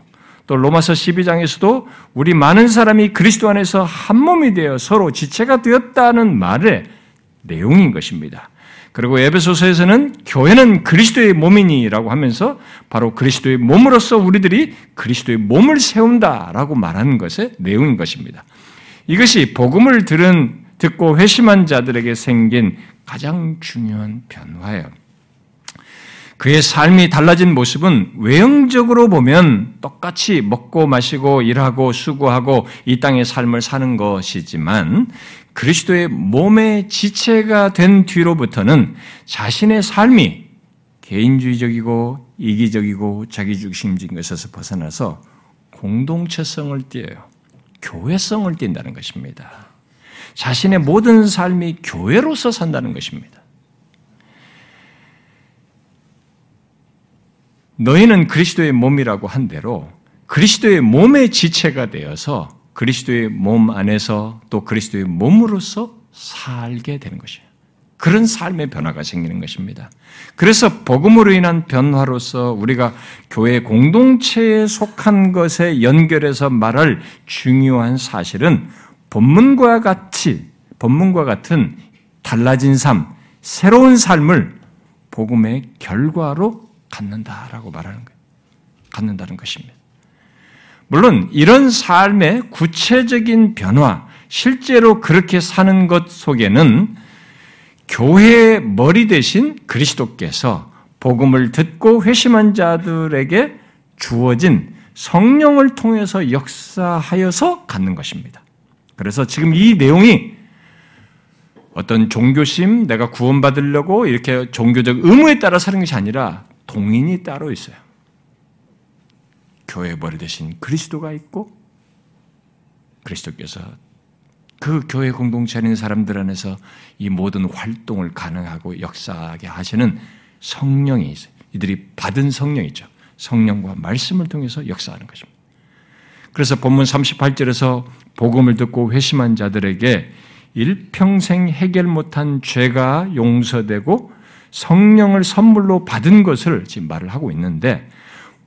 또 로마서 12장에서도 우리 많은 사람이 그리스도 안에서 한 몸이 되어 서로 지체가 되었다는 말에 내용인 것입니다. 그리고 에베소서에서는 교회는 그리스도의 몸이니라고 하면서 바로 그리스도의 몸으로서 우리들이 그리스도의 몸을 세운다라고 말하는 것의 내용인 것입니다. 이것이 복음을 들은 듣고 회심한 자들에게 생긴 가장 중요한 변화예요. 그의 삶이 달라진 모습은 외형적으로 보면 똑같이 먹고 마시고 일하고 수고하고 이 땅의 삶을 사는 것이지만 그리스도의 몸의 지체가 된 뒤로부터는 자신의 삶이 개인주의적이고 이기적이고 자기중심적인 것에서 벗어나서 공동체성을 띄어요. 교회성을 띈다는 것입니다. 자신의 모든 삶이 교회로서 산다는 것입니다. 너희는 그리스도의 몸이라고 한 대로 그리스도의 몸의 지체가 되어서 그리스도의 몸 안에서 또 그리스도의 몸으로서 살게 되는 것이에요. 그런 삶의 변화가 생기는 것입니다. 그래서 복음으로 인한 변화로서 우리가 교회 공동체에 속한 것에 연결해서 말할 중요한 사실은 본문과 같이 본문과 같은 달라진 삶, 새로운 삶을 복음의 결과로 갖는다라고 말하는 거예요. 갖는다는 것입니다. 물론 이런 삶의 구체적인 변화, 실제로 그렇게 사는 것 속에는 교회의 머리 대신 그리스도께서 복음을 듣고 회심한 자들에게 주어진 성령을 통해서 역사하여서 갖는 것입니다. 그래서 지금 이 내용이 어떤 종교심, 내가 구원받으려고 이렇게 종교적 의무에 따라 사는 것이 아니라 동인이 따로 있어요. 교회 머리 대신 그리스도가 있고 그리스도께서 그 교회 공동체 에 있는 사람들 안에서 이 모든 활동을 가능하고 역사하게 하시는 성령이 있어요. 이들이 받은 성령이죠. 성령과 말씀을 통해서 역사하는 것입니다. 그래서 본문 38절에서 복음을 듣고 회심한 자들에게 일평생 해결 못한 죄가 용서되고 성령을 선물로 받은 것을 지금 말을 하고 있는데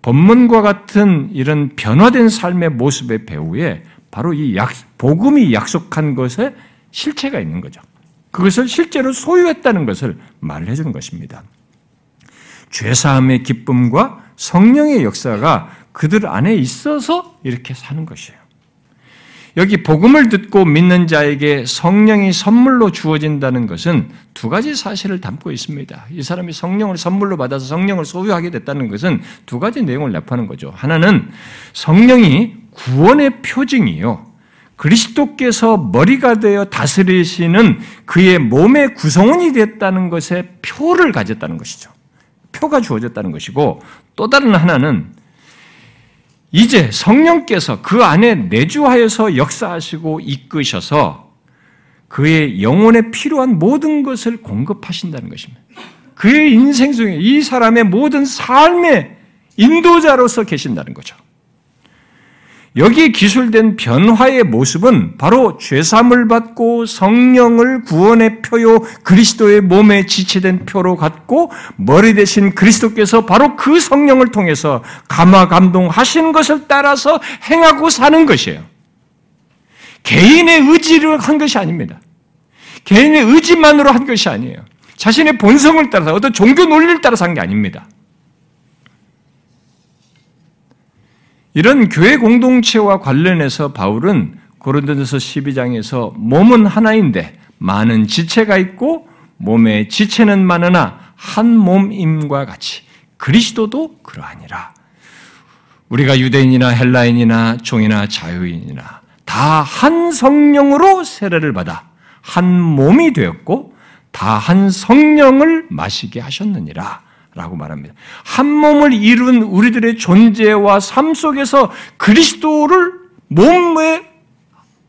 본문과 같은 이런 변화된 삶의 모습의 배후에 바로 이 약, 복음이 약속한 것에 실체가 있는 거죠. 그것을 실제로 소유했다는 것을 말을 해주는 것입니다. 죄사함의 기쁨과 성령의 역사가 그들 안에 있어서 이렇게 사는 것이에요. 여기 복음을 듣고 믿는 자에게 성령이 선물로 주어진다는 것은 두 가지 사실을 담고 있습니다. 이 사람이 성령을 선물로 받아서 성령을 소유하게 됐다는 것은 두 가지 내용을 납하는 거죠. 하나는 성령이 구원의 표징이요. 그리스도께서 머리가 되어 다스리시는 그의 몸의 구성원이 됐다는 것에 표를 가졌다는 것이죠. 표가 주어졌다는 것이고 또 다른 하나는 이제 성령께서 그 안에 내주하여서 역사하시고 이끄셔서 그의 영혼에 필요한 모든 것을 공급하신다는 것입니다. 그의 인생 중에 이 사람의 모든 삶의 인도자로서 계신다는 거죠. 여기 기술된 변화의 모습은 바로 죄삼을 받고 성령을 구원의 표요 그리스도의 몸에 지체된 표로 갖고 머리 대신 그리스도께서 바로 그 성령을 통해서 감화 감동하신 것을 따라서 행하고 사는 것이에요. 개인의 의지를 한 것이 아닙니다. 개인의 의지만으로 한 것이 아니에요. 자신의 본성을 따라서 어떤 종교 논리를 따라서 한 게 아닙니다. 이런 교회 공동체와 관련해서 바울은 고린도전서 12장에서 몸은 하나인데 많은 지체가 있고 몸의 지체는 많으나 한 몸임과 같이 그리스도도 그러하니라. 우리가 유대인이나 헬라인이나 종이나 자유인이나 다 한 성령으로 세례를 받아 한 몸이 되었고 다 한 성령을 마시게 하셨느니라. 라고 말합니다. 한 몸을 이룬 우리들의 존재와 삶 속에서 그리스도를 몸의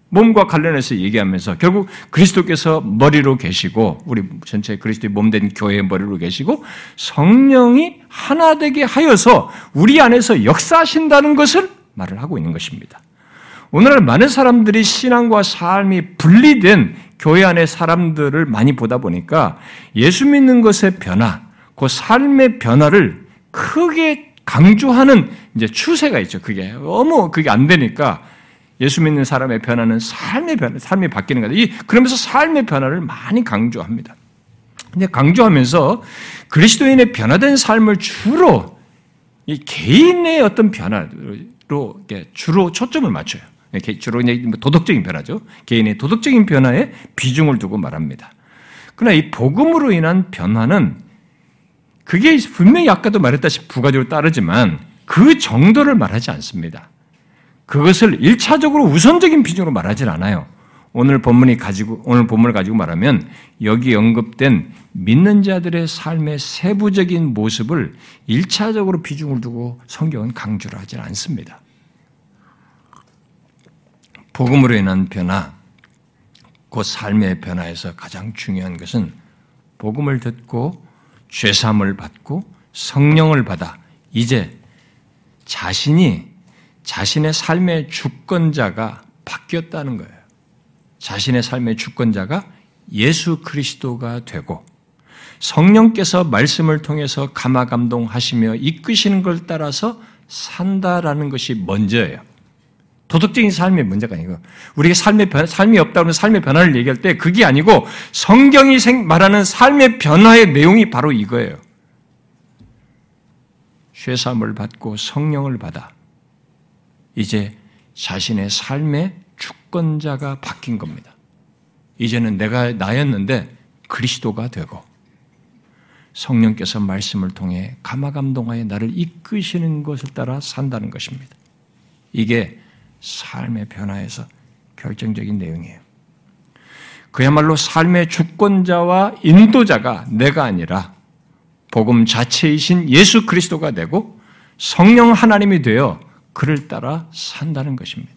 몸과 관련해서 얘기하면서 결국 그리스도께서 머리로 계시고 우리 전체 그리스도의 몸된 교회의 머리로 계시고 성령이 하나 되게 하여서 우리 안에서 역사하신다는 것을 말을 하고 있는 것입니다. 오늘날 많은 사람들이 신앙과 삶이 분리된 교회 안의 사람들을 많이 보다 보니까 예수 믿는 것의 변화, 그 삶의 변화를 크게 강조하는 이제 추세가 있죠. 그게 너무 그게 안 되니까 예수 믿는 사람의 변화는 삶의 변화, 삶이 바뀌는 거다. 이 그러면서 삶의 변화를 많이 강조합니다. 근데 강조하면서 그리스도인의 변화된 삶을 주로 이 개인의 어떤 변화로 주로 초점을 맞춰요. 주로 이제 뭐 도덕적인 변화죠. 개인의 도덕적인 변화에 비중을 두고 말합니다. 그러나 이 복음으로 인한 변화는 그게 분명히 아까도 말했다시피 부가적으로 따르지만 그 정도를 말하지 않습니다. 그것을 일차적으로 우선적인 비중으로 말하지 않아요. 오늘 본문이 가지고 오늘 본문을 가지고 말하면 여기 언급된 믿는 자들의 삶의 세부적인 모습을 일차적으로 비중을 두고 성경은 강조를 하지 않습니다. 복음으로 인한 변화, 그 삶의 변화에서 가장 중요한 것은 복음을 듣고 죄삼을 받고 성령을 받아 이제 자신이 자신의 삶의 주권자가 바뀌었다는 거예요. 자신의 삶의 주권자가 예수 그리스도가 되고 성령께서 말씀을 통해서 감화감동하시며 이끄시는 걸 따라서 산다라는 것이 먼저예요. 도덕적인 삶의 문제가 아니고 우리가 삶의 변, 삶이 없다는 삶의 변화를 얘기할 때 그게 아니고 성경이 말하는 삶의 변화의 내용이 바로 이거예요. 쇠삼을 받고 성령을 받아 이제 자신의 삶의 주권자가 바뀐 겁니다. 이제는 내가 나였는데 그리스도가 되고 성령께서 말씀을 통해 감화감동하여 나를 이끄시는 것을 따라 산다는 것입니다. 이게 삶의 변화에서 결정적인 내용이에요. 그야말로 삶의 주권자와 인도자가 내가 아니라 복음 자체이신 예수 그리스도가 되고 성령 하나님이 되어 그를 따라 산다는 것입니다.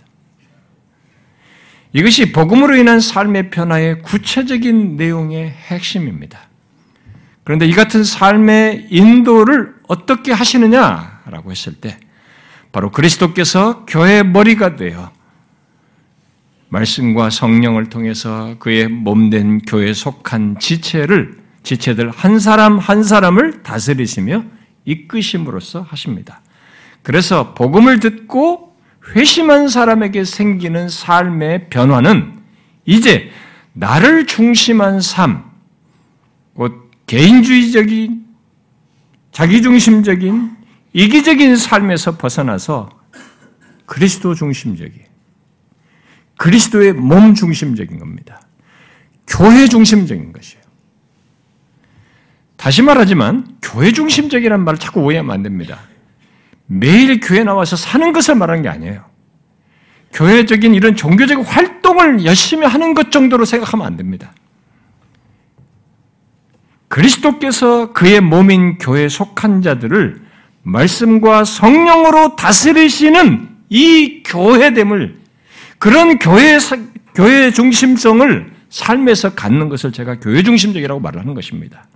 이것이 복음으로 인한 삶의 변화의 구체적인 내용의 핵심입니다. 그런데 이 같은 삶의 인도를 어떻게 하시느냐라고 했을 때 바로 그리스도께서 교회의 머리가 되어 말씀과 성령을 통해서 그의 몸된 교회에 속한 지체를 지체들 한 사람 한 사람을 다스리시며 이끄심으로써 하십니다. 그래서 복음을 듣고 회심한 사람에게 생기는 삶의 변화는 이제 나를 중심한 삶, 곧 개인주의적인 자기중심적인 이기적인 삶에서 벗어나서 그리스도 중심적인, 그리스도의 몸 중심적인 겁니다. 교회 중심적인 것이에요. 다시 말하지만 교회 중심적이라는 말을 자꾸 오해하면 안 됩니다. 매일 교회 나와서 사는 것을 말하는 게 아니에요. 교회적인 이런 종교적 활동을 열심히 하는 것 정도로 생각하면 안 됩니다. 그리스도께서 그의 몸인 교회에 속한 자들을 말씀과 성령으로 다스리시는 이 교회됨을 그런 교회 교회 중심성을 삶에서 갖는 것을 제가 교회 중심적이라고 말하는 것입니다.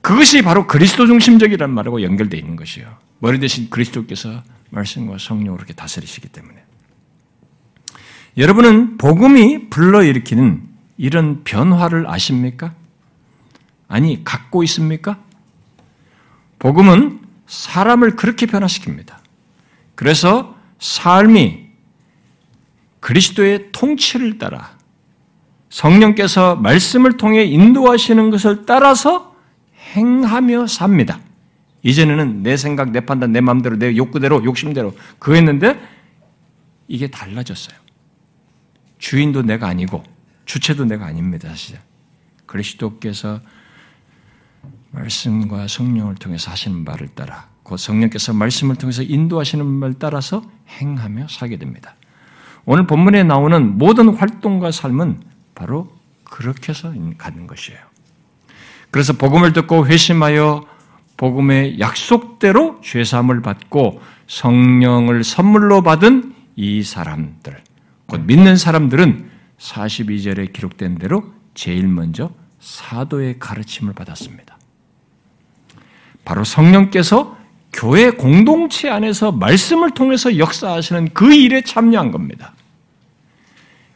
그것이 바로 그리스도 중심적이라는 말하고 연결되어 있는 것이요. 머리 대신 그리스도께서 말씀과 성령으로 이렇게 다스리시기 때문에. 여러분은 복음이 불러일으키는 이런 변화를 아십니까? 아니, 갖고 있습니까? 복음은 사람을 그렇게 변화시킵니다. 그래서 삶이 그리스도의 통치를 따라 성령께서 말씀을 통해 인도하시는 것을 따라서 행하며 삽니다. 이전에는 내 생각, 내 판단, 내 마음대로, 내 욕구대로, 욕심대로 그거 했는데 이게 달라졌어요. 주인도 내가 아니고 주체도 내가 아닙니다. 사실. 그리스도께서 말씀과 성령을 통해서 하시는 말을 따라 그 성령께서 말씀을 통해서 인도하시는 말을 따라서 행하며 살게 됩니다. 오늘 본문에 나오는 모든 활동과 삶은 바로 그렇게 해서 가는 것이에요. 그래서 복음을 듣고 회심하여 복음의 약속대로 죄사함을 받고 성령을 선물로 받은 이 사람들, 곧 믿는 사람들은 42절에 기록된 대로 제일 먼저 사도의 가르침을 받았습니다. 바로 성령께서 교회 공동체 안에서 말씀을 통해서 역사하시는 그 일에 참여한 겁니다.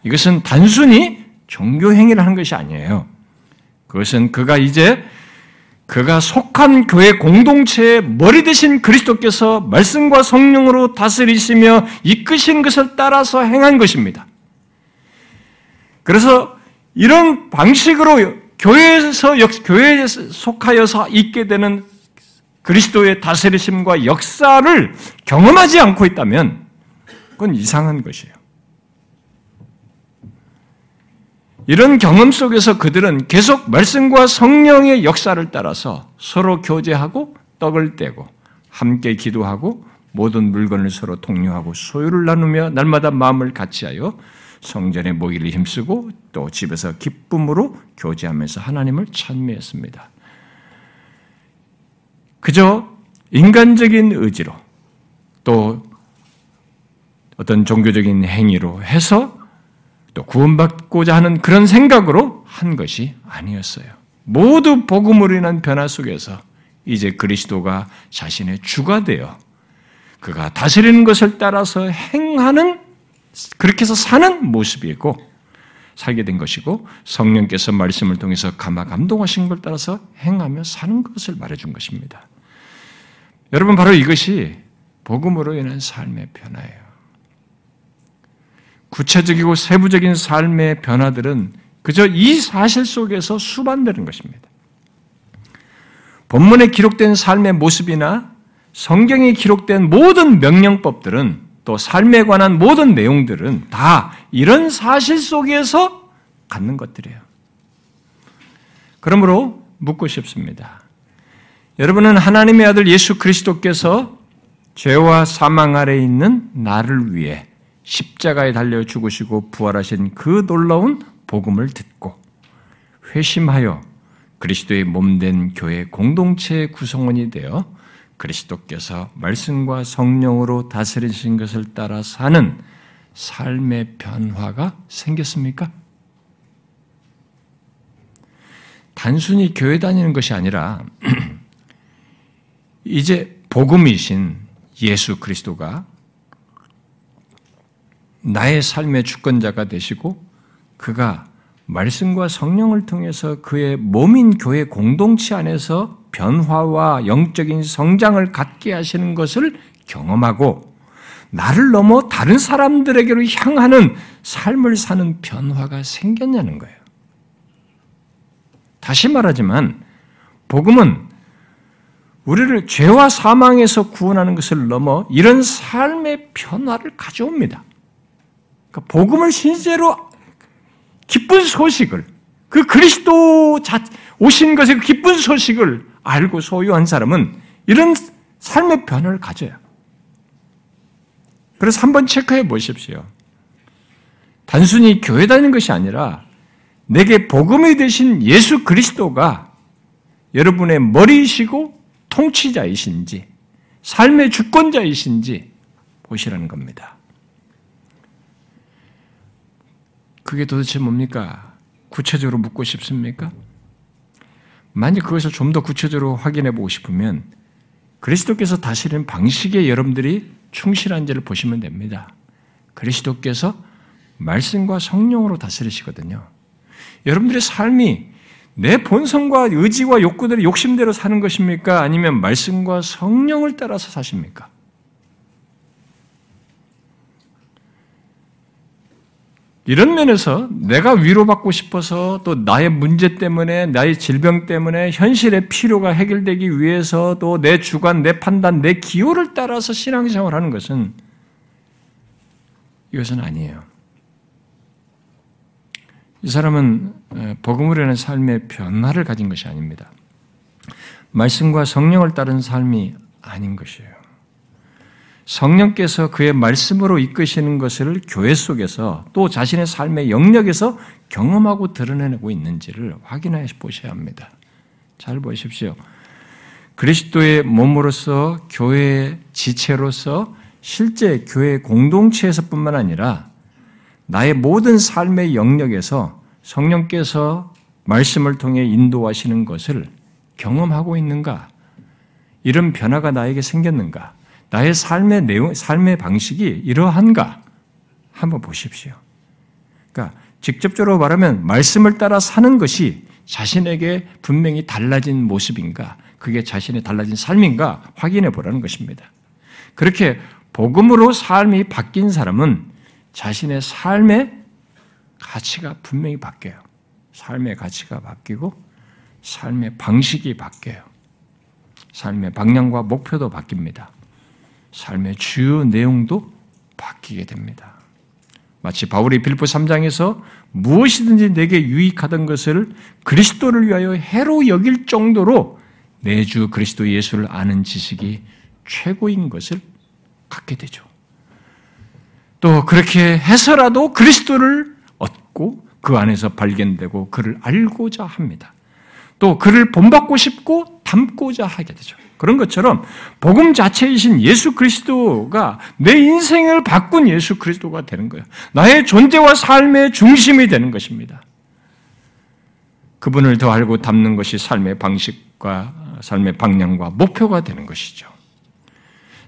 이것은 단순히 종교 행위를 한 것이 아니에요. 그것은 그가 이제 그가 속한 교회 공동체의 머리 대신 그리스도께서 말씀과 성령으로 다스리시며 이끄신 것을 따라서 행한 것입니다. 그래서 이런 방식으로 교회에서 교회에 속하여서 있게 되는 그리스도의 다스리심과 역사를 경험하지 않고 있다면 그건 이상한 것이에요. 이런 경험 속에서 그들은 계속 말씀과 성령의 역사를 따라서 서로 교제하고 떡을 떼고 함께 기도하고 모든 물건을 서로 통용하고 소유를 나누며 날마다 마음을 같이하여 성전에 모이를 힘쓰고 또 집에서 기쁨으로 교제하면서 하나님을 찬미했습니다. 그저 인간적인 의지로 또 어떤 종교적인 행위로 해서 또 구원받고자 하는 그런 생각으로 한 것이 아니었어요. 모두 복음으로 인한 변화 속에서 이제 그리스도가 자신의 주가 되어 그가 다스리는 것을 따라서 행하는 그렇게 해서 사는 모습이고 살게 된 것이고 성령께서 말씀을 통해서 감화 감동하신 걸 따라서 행하며 사는 것을 말해준 것입니다. 여러분 바로 이것이 복음으로 인한 삶의 변화예요. 구체적이고 세부적인 삶의 변화들은 그저 이 사실 속에서 수반되는 것입니다. 본문에 기록된 삶의 모습이나 성경에 기록된 모든 명령법들은 또 삶에 관한 모든 내용들은 다 이런 사실 속에서 갖는 것들이에요. 그러므로 묻고 싶습니다. 여러분은 하나님의 아들 예수 그리스도께서 죄와 사망 아래 있는 나를 위해 십자가에 달려 죽으시고 부활하신 그 놀라운 복음을 듣고 회심하여 그리스도의 몸된 교회 공동체의 구성원이 되어 그리스도께서 말씀과 성령으로 다스리신 것을 따라 사는 삶의 변화가 생겼습니까? 단순히 교회 다니는 것이 아니라 이제 복음이신 예수 그리스도가 나의 삶의 주권자가 되시고 그가 말씀과 성령을 통해서 그의 몸인 교회 공동체 안에서 변화와 영적인 성장을 갖게 하시는 것을 경험하고 나를 넘어 다른 사람들에게로 향하는 삶을 사는 변화가 생겼냐는 거예요. 다시 말하지만 복음은 우리를 죄와 사망에서 구원하는 것을 넘어 이런 삶의 변화를 가져옵니다. 그러니까 복음을 실제로 기쁜 소식을 그 그리스도 오신 것의 그 기쁜 소식을 알고 소유한 사람은 이런 삶의 변화를 가져요. 그래서 한번 체크해 보십시오. 단순히 교회 다니는 것이 아니라 내게 복음이 되신 예수 그리스도가 여러분의 머리이시고 통치자이신지 삶의 주권자이신지 보시라는 겁니다. 그게 도대체 뭡니까? 구체적으로 묻고 싶습니까? 만약 그것을 좀 더 구체적으로 확인해 보고 싶으면 그리스도께서 다스리는 방식에 여러분들이 충실한지를 보시면 됩니다. 그리스도께서 말씀과 성령으로 다스리시거든요. 여러분들의 삶이 내 본성과 의지와 욕구들의 욕심대로 사는 것입니까? 아니면 말씀과 성령을 따라서 사십니까? 이런 면에서 내가 위로받고 싶어서 또 나의 문제 때문에 나의 질병 때문에 현실의 필요가 해결되기 위해서 또 내 주관, 내 판단, 내 기호를 따라서 신앙생활 하는 것은 이것은 아니에요. 이 사람은 복음으로 인한 삶의 변화를 가진 것이 아닙니다. 말씀과 성령을 따른 삶이 아닌 것이에요. 성령께서 그의 말씀으로 이끄시는 것을 교회 속에서 또 자신의 삶의 영역에서 경험하고 드러내고 있는지를 확인해 보셔야 합니다. 잘 보십시오. 그리스도의 몸으로서 교회의 지체로서 실제 교회 공동체에서뿐만 아니라 나의 모든 삶의 영역에서 성령께서 말씀을 통해 인도하시는 것을 경험하고 있는가? 이런 변화가 나에게 생겼는가? 나의 삶의 내용, 삶의 방식이 이러한가? 한번 보십시오. 그러니까 직접적으로 말하면 말씀을 따라 사는 것이 자신에게 분명히 달라진 모습인가? 그게 자신의 달라진 삶인가? 확인해 보라는 것입니다. 그렇게 복음으로 삶이 바뀐 사람은 자신의 삶의 가치가 분명히 바뀌어요. 삶의 가치가 바뀌고 삶의 방식이 바뀌어요. 삶의 방향과 목표도 바뀝니다. 삶의 주요 내용도 바뀌게 됩니다. 마치 바울이 빌보 3장에서 무엇이든지 내게 유익하던 것을 그리스도를 위하여 해로 여길 정도로 내 주 그리스도 예수를 아는 지식이 최고인 것을 갖게 되죠. 또 그렇게 해서라도 그리스도를 얻고 그 안에서 발견되고 그를 알고자 합니다. 또 그를 본받고 싶고 닮고자 하게 되죠. 그런 것처럼 복음 자체이신 예수 그리스도가 내 인생을 바꾼 예수 그리스도가 되는 거예요. 나의 존재와 삶의 중심이 되는 것입니다. 그분을 더 알고 닮는 것이 삶의 방식과 삶의 방향과 목표가 되는 것이죠.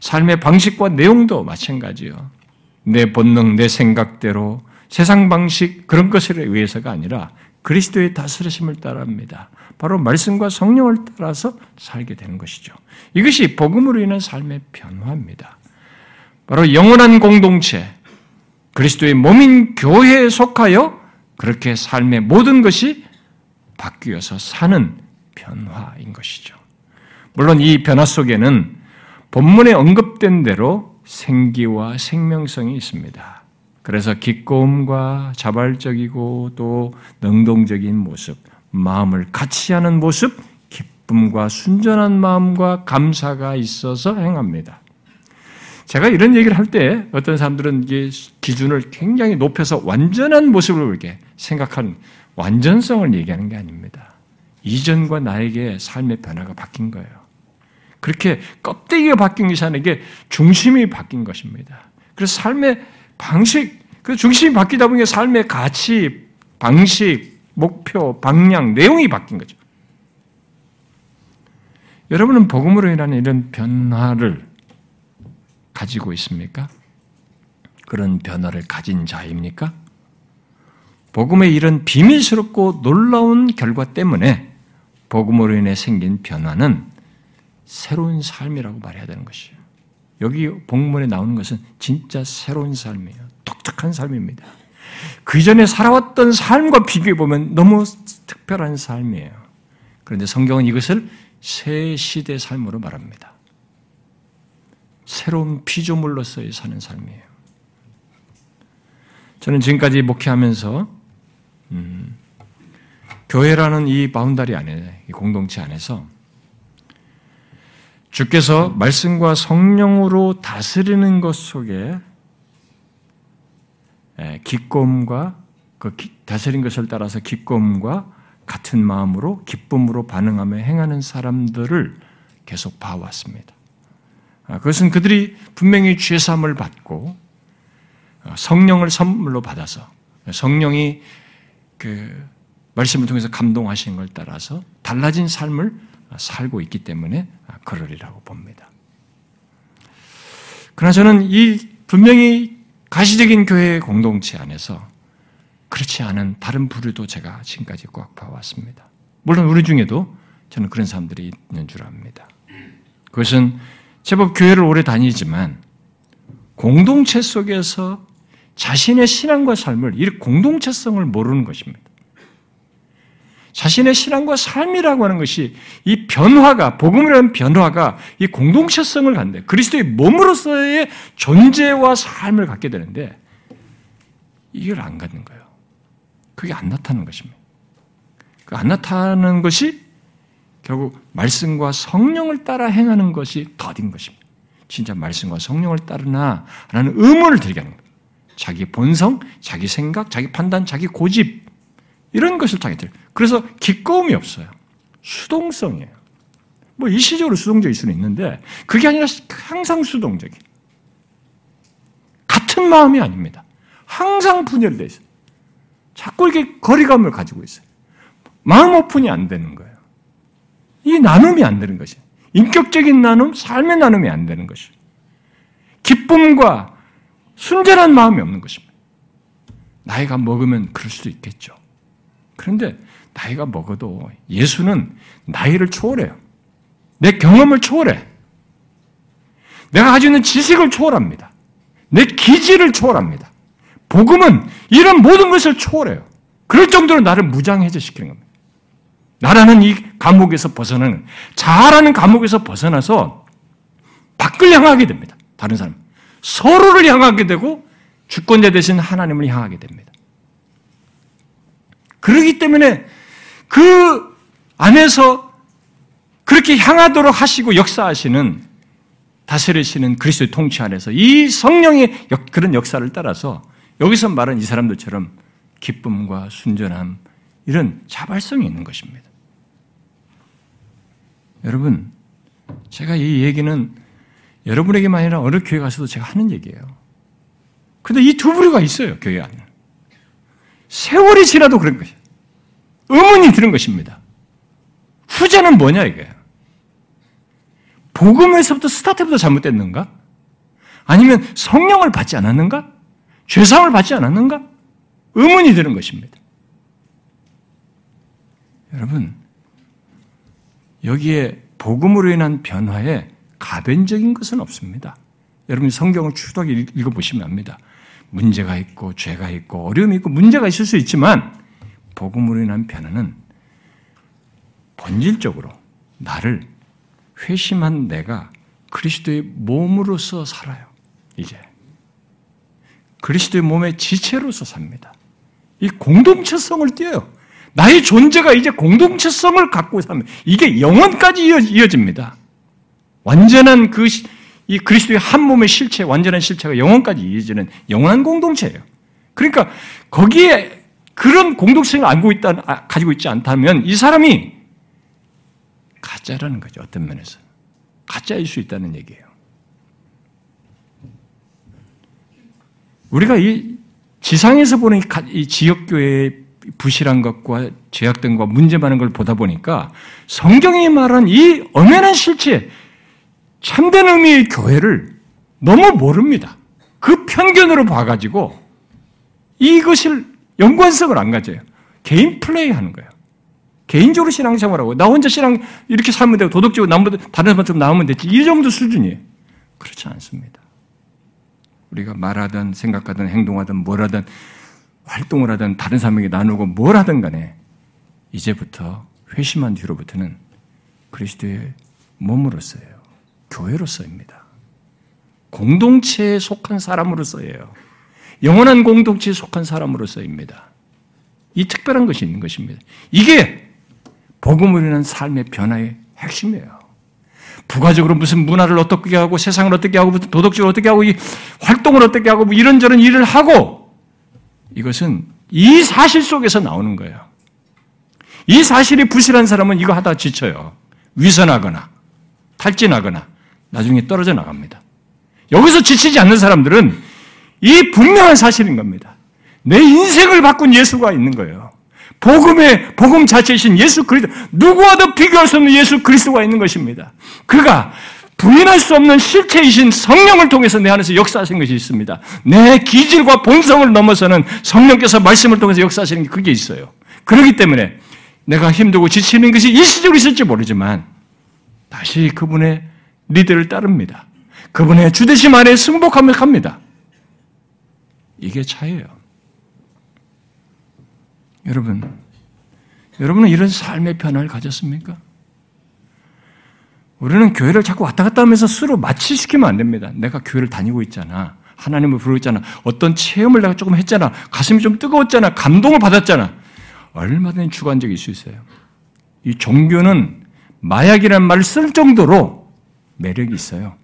삶의 방식과 내용도 마찬가지요. 내 본능, 내 생각대로 세상 방식 그런 것에 의해서가 아니라 그리스도의 다스리심을 따라합니다. 바로 말씀과 성령을 따라서 살게 되는 것이죠. 이것이 복음으로 인한 삶의 변화입니다. 바로 영원한 공동체, 그리스도의 몸인 교회에 속하여 그렇게 삶의 모든 것이 바뀌어서 사는 변화인 것이죠. 물론 이 변화 속에는 본문에 언급된 대로 생기와 생명성이 있습니다. 그래서 기꺼움과 자발적이고 또 능동적인 모습, 마음을 같이 하는 모습, 기쁨과 순전한 마음과 감사가 있어서 행합니다. 제가 이런 얘기를 할 때 어떤 사람들은 이게 기준을 굉장히 높여서 완전한 모습을 이렇게 생각하는 완전성을 얘기하는 게 아닙니다. 이전과 나에게 삶의 변화가 바뀐 거예요. 그렇게 껍데기가 바뀐 이게 중심이 바뀐 것입니다. 그래서 삶의 방식, 그 중심이 바뀌다 보니 삶의 가치, 방식, 목표, 방향, 내용이 바뀐 거죠. 여러분은 복음으로 인한 이런 변화를 가지고 있습니까? 그런 변화를 가진 자입니까? 복음의 이런 비밀스럽고 놀라운 결과 때문에 복음으로 인해 생긴 변화는 새로운 삶이라고 말해야 되는 것이에요. 여기 복문에 나오는 것은 진짜 새로운 삶이에요. 독특한 삶입니다. 그 이전에 살아왔던 삶과 비교해 보면 너무 특별한 삶이에요. 그런데 성경은 이것을 새 시대 삶으로 말합니다. 새로운 피조물로서의 사는 삶이에요. 저는 지금까지 목회하면서 음, 교회라는 이 바운다리 안에, 이 공동체 안에서 주께서 말씀과 성령으로 다스리는 것 속에 기쁨과 그 다스린 것을 따라서 기쁨과 같은 마음으로 기쁨으로 반응하며 행하는 사람들을 계속 봐왔습니다. 아, 그것은 그들이 분명히 죄 사함을 받고 어, 성령을 선물로 받아서 성령이 그 말씀을 통해서 감동하시는 걸 따라서 달라진 삶을 살고 있기 때문에 그러리라고 봅니다. 그러나 저는 이 분명히 가시적인 교회 공동체 안에서 그렇지 않은 다른 부류도 제가 지금까지 꽉 봐왔습니다. 물론 우리 중에도 저는 그런 사람들이 있는 줄 압니다. 그것은 제법 교회를 오래 다니지만 공동체 속에서 자신의 신앙과 삶을 이 공동체성을 모르는 것입니다. 자신의 신앙과 삶이라고 하는 것이 이 변화가 복음이라는 변화가 이 공동체성을 갖는데 그리스도의 몸으로서의 존재와 삶을 갖게 되는데 이걸 안 갖는 거예요. 그게 안 나타나는 것입니다. 그 안 나타나는 것이 결국 말씀과 성령을 따라 행하는 것이 더딘 것입니다. 진짜 말씀과 성령을 따르나? 라는 의문을 들게 하는 거예요. 자기 본성, 자기 생각, 자기 판단, 자기 고집, 이런 것을 타겟을. 그래서 기꺼움이 없어요. 수동성이에요. 뭐 일시적으로 수동적일 수는 있는데 그게 아니라 항상 수동적인. 같은 마음이 아닙니다. 항상 분열되어 있어요. 자꾸 이렇게 거리감을 가지고 있어요. 마음 오픈이 안 되는 거예요. 이 나눔이 안 되는 것이에요. 인격적인 나눔, 삶의 나눔이 안 되는 것이에요. 기쁨과 순전한 마음이 없는 것입니다. 나이가 먹으면 그럴 수도 있겠죠. 그런데 나이가 먹어도 예수는 나이를 초월해요. 내 경험을 초월해. 내가 가지고 있는 지식을 초월합니다. 내 기질을 초월합니다. 복음은 이런 모든 것을 초월해요. 그럴 정도로 나를 무장해제 시키는 겁니다. 나라는 이 감옥에서 벗어나는, 자아라는 감옥에서 벗어나서 밖을 향하게 됩니다. 다른 사람. 서로를 향하게 되고 주권자 대신 하나님을 향하게 됩니다. 그러기 때문에 그 안에서 그렇게 향하도록 하시고 역사하시는 다스리시는 그리스도의 통치 안에서 이 성령의 그런 역사를 따라서 여기서 말한 이 사람들처럼 기쁨과 순전함 이런 자발성이 있는 것입니다. 여러분, 제가 이 얘기는 여러분에게만 아니라 어느 교회 가서도 제가 하는 얘기예요. 근데 이 두 부류가 있어요, 교회 안에. 세월이 지나도 그런 것이에요. 의문이 드는 것입니다. 후자는 뭐냐, 이게? 복음에서부터 스타트부터 잘못됐는가? 아니면 성령을 받지 않았는가? 죄상을 받지 않았는가? 의문이 드는 것입니다. 여러분, 여기에 복음으로 인한 변화에 가변적인 것은 없습니다. 여러분 성경을 추하게 읽어보시면 압니다. 문제가 있고 죄가 있고 어려움이 있고 문제가 있을 수 있지만 복음으로 인한 변화는 본질적으로 나를 회심한 내가 그리스도의 몸으로서 살아요. 이제 그리스도의 몸의 지체로서 삽니다. 이 공동체성을 띄어요. 나의 존재가 이제 공동체성을 갖고 사면 이게 영원까지 이어집니다. 완전한 그, 이 그리스도의 한 몸의 실체, 완전한 실체가 영원까지 이어지는 영원한 공동체예요. 그러니까 거기에 그런 공동체를 알고 있다, 아, 가지고 있지 않다면 이 사람이 가짜라는 거죠. 어떤 면에서. 가짜일 수 있다는 얘기예요. 우리가 이 지상에서 보는 이 지역교회의 부실한 것과 죄악된과 문제 많은 걸 보다 보니까 성경이 말한 이 엄연한 실체, 참된 의미의 교회를 너무 모릅니다. 그 편견으로 봐가지고 이것을 연관성을 안 가져요. 개인 플레이 하는 거예요. 개인적으로 신앙생활하고 나 혼자 신앙 이렇게 살면 되고 도덕적으로 남보다 다른 사람처럼 나오면 되지 이 정도 수준이에요. 그렇지 않습니다. 우리가 말하든 생각하든 행동하든 뭘 하든 활동을 하든 다른 사람에게 나누고 뭘 하든 간에 이제부터 회심한 뒤로부터는 그리스도의 몸으로서예요. 교회로서입니다. 공동체에 속한 사람으로서예요. 영원한 공동체에 속한 사람으로서입니다. 이 특별한 것이 있는 것입니다. 이게 복음으로 인한 삶의 변화의 핵심이에요. 부가적으로 무슨 문화를 어떻게 하고 세상을 어떻게 하고 도덕적으로 어떻게 하고 이 활동을 어떻게 하고 뭐 이런저런 일을 하고 이것은 이 사실 속에서 나오는 거예요. 이 사실이 부실한 사람은 이거 하다 지쳐요. 위선하거나 탈진하거나 나중에 떨어져 나갑니다. 여기서 지치지 않는 사람들은 이 분명한 사실인 겁니다. 내 인생을 바꾼 예수가 있는 거예요. 복음의 복음 자체이신 예수 그리스도 누구와도 비교할 수 없는 예수 그리스도가 있는 것입니다. 그가 부인할 수 없는 실체이신 성령을 통해서 내 안에서 역사하신 것이 있습니다. 내 기질과 본성을 넘어서는 성령께서 말씀을 통해서 역사하시는 게 그게 있어요. 그렇기 때문에 내가 힘들고 지치는 것이 일시적으로 있을지 모르지만 다시 그분의 리드를 따릅니다. 그분의 주대심 아래 승복하며 갑니다. 이게 차이예요. 여러분, 여러분은 이런 삶의 변화를 가졌습니까? 우리는 교회를 자꾸 왔다 갔다 하면서 스스로 마취시키면 안 됩니다. 내가 교회를 다니고 있잖아. 하나님을 부르고 있잖아. 어떤 체험을 내가 조금 했잖아. 가슴이 좀 뜨거웠잖아. 감동을 받았잖아. 얼마든지 주관적일 수 있어요. 이 종교는 마약이라는 말을 쓸 정도로 매력이 있어요.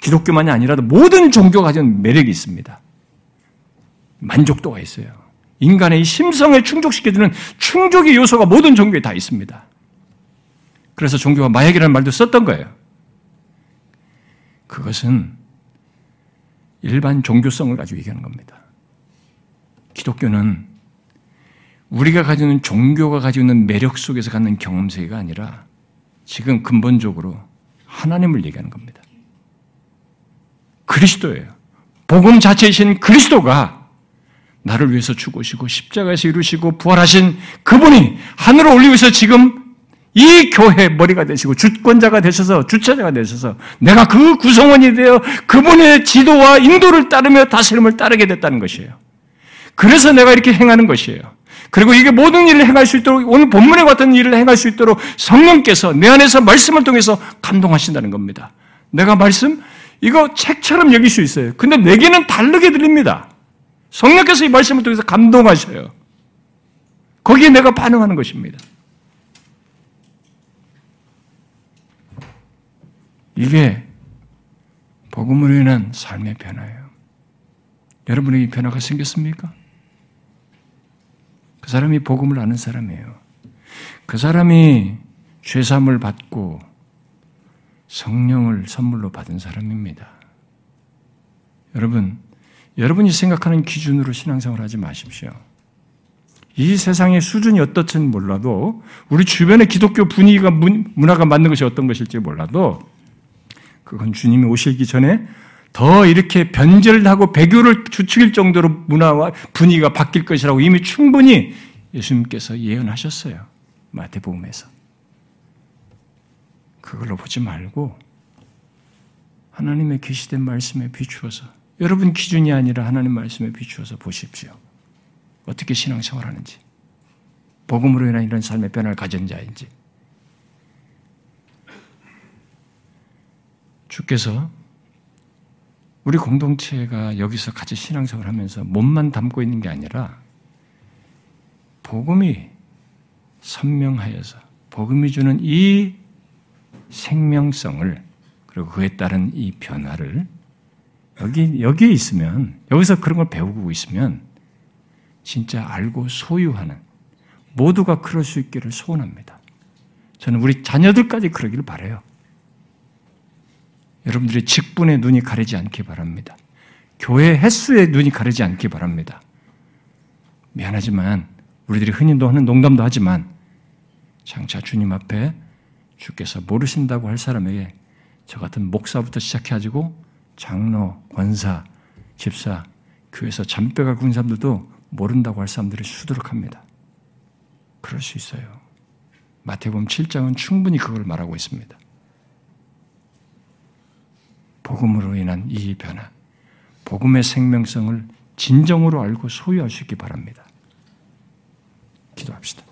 기독교만이 아니라도 모든 종교가 가진 매력이 있습니다. 만족도가 있어요. 인간의 심성을 충족시켜주는 충족의 요소가 모든 종교에 다 있습니다. 그래서 종교가 마약이라는 말도 썼던 거예요. 그것은 일반 종교성을 가지고 얘기하는 겁니다. 기독교는 우리가 가지고 있는 종교가 가지고 있는 매력 속에서 갖는 경험 세계가 아니라 지금 근본적으로 하나님을 얘기하는 겁니다. 그리스도예요. 복음 자체이신 그리스도가 나를 위해서 죽으시고 십자가에서 이루시고 부활하신 그분이 하늘을 올리면서 지금 이 교회 머리가 되시고 주권자가 되셔서 주체자가 되셔서 내가 그 구성원이 되어 그분의 지도와 인도를 따르며 다스림을 따르게 됐다는 것이에요. 그래서 내가 이렇게 행하는 것이에요. 그리고 이게 모든 일을 행할 수 있도록 오늘 본문에 같은 일을 행할 수 있도록 성령께서 내 안에서 말씀을 통해서 감동하신다는 겁니다. 내가 말씀 이거 책처럼 여길 수 있어요. 근데 내게는 다르게 들립니다. 성령께서 이 말씀을 통해서 감동하셔요. 거기에 내가 반응하는 것입니다. 이게 복음으로 인한 삶의 변화예요. 여러분에게 이 변화가 생겼습니까? 그 사람이 복음을 아는 사람이에요. 그 사람이 죄삼을 받고 성령을 선물로 받은 사람입니다. 여러분, 여러분이 생각하는 기준으로 신앙생활 하지 마십시오. 이 세상의 수준이 어떻든 몰라도 우리 주변의 기독교 분위기가 문화가 맞는 것이 어떤 것일지 몰라도 그건 주님이 오시기 전에 더 이렇게 변절하고 배교를 주축일 정도로 문화와 분위기가 바뀔 것이라고 이미 충분히 예수님께서 예언하셨어요. 마태복음에서. 그걸로 보지 말고 하나님의 계시된 말씀에 비추어서 여러분 기준이 아니라 하나님 말씀에 비추어서 보십시오. 어떻게 신앙생활하는지 복음으로 인한 이런 삶의 변화를 가진 자인지 주께서 우리 공동체가 여기서 같이 신앙생활 하면서 몸만 담고 있는 게 아니라 복음이 선명하여서 복음이 주는 이 생명성을 그리고 그에 따른 이 변화를 여기 여기에 있으면 여기서 그런 걸 배우고 있으면 진짜 알고 소유하는 모두가 그럴 수 있기를 소원합니다. 저는 우리 자녀들까지 그러기를 바래요. 여러분들의 직분에 눈이 가리지 않기 바랍니다. 교회 횟수에 눈이 가리지 않기 바랍니다. 미안하지만 우리들이 흔히도 하는 농담도 하지만 장차 주님 앞에 주께서 모르신다고 할 사람에게 저 같은 목사부터 시작해가지고 장로, 권사, 집사, 교회에서 잔뼈가 군 사람들도 모른다고 할 사람들이 수두룩합니다. 그럴 수 있어요. 마태복음 7장은 충분히 그걸 말하고 있습니다. 복음으로 인한 이 변화, 복음의 생명성을 진정으로 알고 소유할 수 있기 바랍니다. 기도합시다.